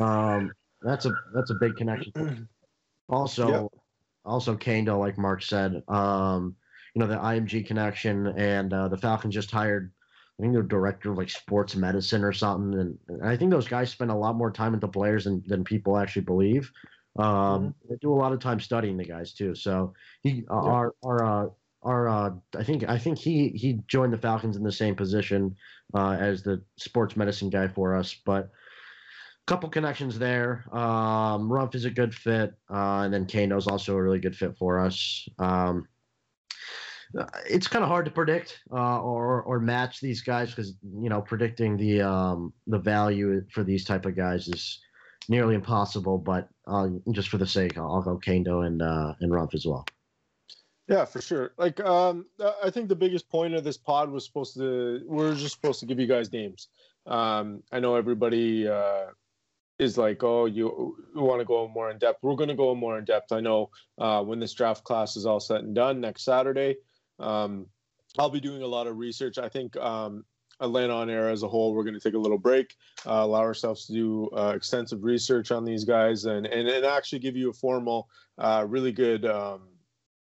um, that's a that's a big connection. *clears throat* Also, yep. also Kaindoh, like Mark said, um, you know the IMG connection, and uh, the Falcons just hired. I think they're director of like sports medicine or something, and, and, I think those guys spend a lot more time with the players than, than people actually believe. Um, mm-hmm. They do a lot of time studying the guys too. So he, uh, yep. our our uh, our uh, I think I think he he joined the Falcons in the same position uh, as the sports medicine guy for us, but a couple connections there. Um, Rumph is a good fit, uh, and then Kaindoh's also a really good fit for us. Um, it's kind of hard to predict uh, or or match these guys because you know predicting the um, the value for these type of guys is nearly impossible. But uh, just for the sake, I'll go Kaindoh and uh, and Rumph as well. Yeah, for sure. Like, um, I think the biggest point of this pod was supposed to, we're just supposed to give you guys names. Um, I know everybody uh, is like, oh, you, you want to go more in depth. We're going to go more in depth. I know uh, when this draft class is all said and done next Saturday, um, I'll be doing a lot of research. I think um, Atlanta on air as a whole, we're going to take a little break, uh, allow ourselves to do uh, extensive research on these guys, and and, and actually give you a formal, uh, really good um,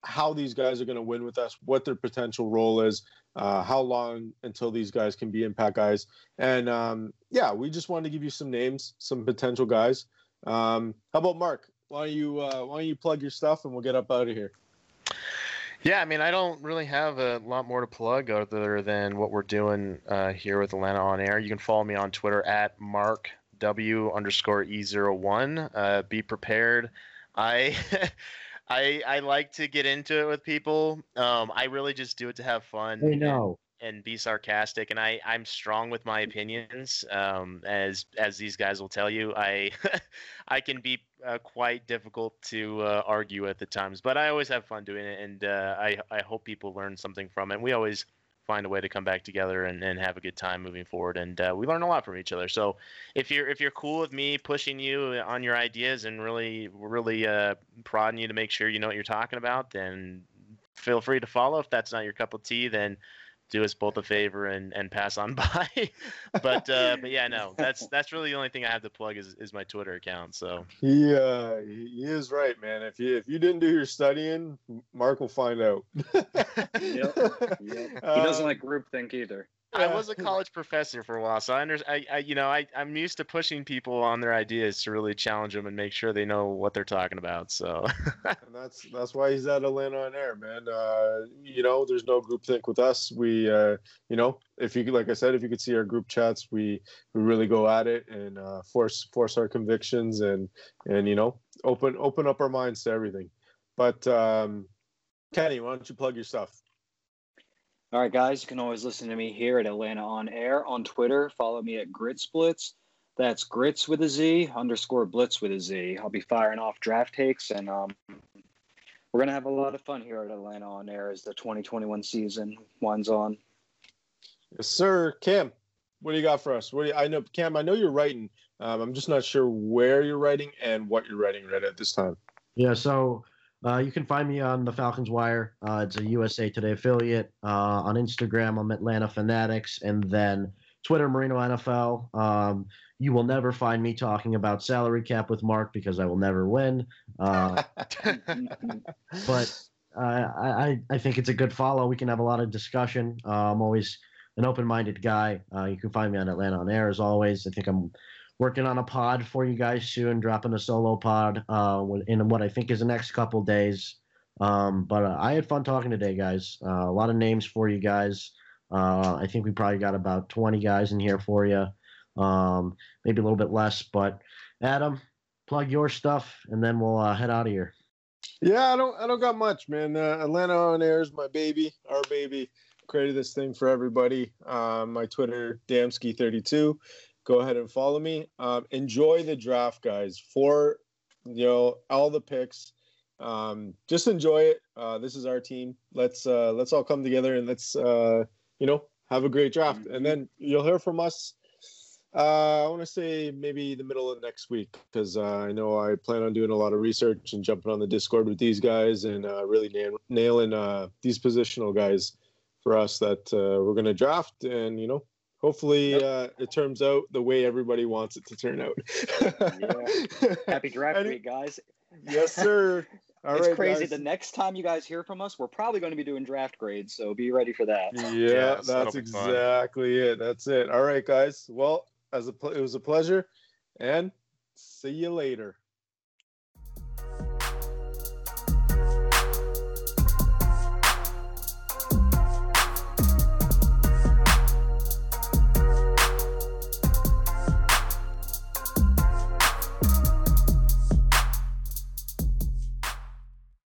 how these guys are going to win with us, what their potential role is, uh, how long until these guys can be impact guys, and um, yeah, we just wanted to give you some names, some potential guys. Um, how about Mark? Why don't you uh, why don't you plug your stuff and we'll get up out of here. Yeah, I mean, I don't really have a lot more to plug other than what we're doing uh, here with Atlanta on Air. You can follow me on Twitter at Mark W underscore E01. Uh, be prepared. I *laughs* I I like to get into it with people. Um, I really just do it to have fun. I know. And, and be sarcastic, and I I'm strong with my opinions. Um, as as these guys will tell you, I *laughs* I can be uh, quite difficult to uh, argue at the times, but I always have fun doing it, and uh, I I hope people learn something from it. We always find a way to come back together and, and have a good time moving forward. And uh, we learn a lot from each other. So if you're if you're cool with me pushing you on your ideas and really really uh, prodding you to make sure you know what you're talking about, then feel free to follow. If that's not your cup of tea, then do us both a favor and, and pass on *laughs* by. but uh, but yeah, no, that's that's really the only thing I have to plug is, is my Twitter account. So he uh, he is right, man. If you if you didn't do your studying, Mark will find out. *laughs* yep. yep. He doesn't uh, like groupthink either. I was a college professor for a while, so I understand. I, I, you know, I, I'm used to pushing people on their ideas to really challenge them and make sure they know what they're talking about. So, *laughs* and that's that's why he's at Atlanta on air, man. Uh, you know, there's no group think with us. We, uh, you know, if you like I said, if you could see our group chats, we we really go at it and uh, force force our convictions and and you know open open up our minds to everything. But um, Kenny, why don't you plug your stuff? All right, guys, you can always listen to me here at Atlanta On Air on Twitter. Follow me at Grit Splits. That's Grits with a Z underscore Blitz with a Z. I'll be firing off draft takes, and um, we're gonna have a lot of fun here at Atlanta On Air as the 2021 season winds on. Yes, sir. Kim. what do you got for us? What do you, I know, Cam? I know you're writing. Um, I'm just not sure where you're writing and what you're writing right at this time. Yeah, so uh, you can find me on the Falcons Wire. Uh, it's a USA Today affiliate. Uh, on Instagram, I'm Atlanta Fanatics, and then Twitter, Marino NFL. Um, you will never find me talking about salary cap with Mark because I will never win. Uh, *laughs* but uh, I, I think it's a good follow. We can have a lot of discussion. Uh, I'm always an open-minded guy. Uh, you can find me on Atlanta on Air as always. I think I'm working on a pod for you guys soon, dropping a solo pod uh, in what I think is the next couple days. Um, but uh, I had fun talking today, guys. Uh, a lot of names for you guys. Uh, I think we probably got about 20 guys in here for you, um, maybe a little bit less. But Adam, plug your stuff, and then we'll uh, head out of here. Yeah, I don't, I don't got much, man. Uh, Atlanta on air is my baby, our baby. Created this thing for everybody. My Twitter, Damsky32. Go ahead and follow me. Um, enjoy the draft, guys. For you know all the picks. Um, just enjoy it. Uh, this is our team. Let's uh, let's all come together and let's uh, you know have a great draft. And then you'll hear from us uh, I want to say maybe the middle of next week because uh, I know I plan on doing a lot of research and jumping on the Discord with these guys and uh, really nail- nailing these positional guys for us that we're going to draft. And, you know, hopefully yep. Uh, it turns out the way everybody wants it to turn out. yeah. Happy *laughs* draft Any- week, guys. Yes, sir. All *laughs* it's right, crazy. Guys. The next time you guys hear from us, we're probably going to be doing draft grades, so be ready for that. Yeah, yes, that's exactly it. That's it. All right, guys. Well, as a it was a pleasure, and see you later.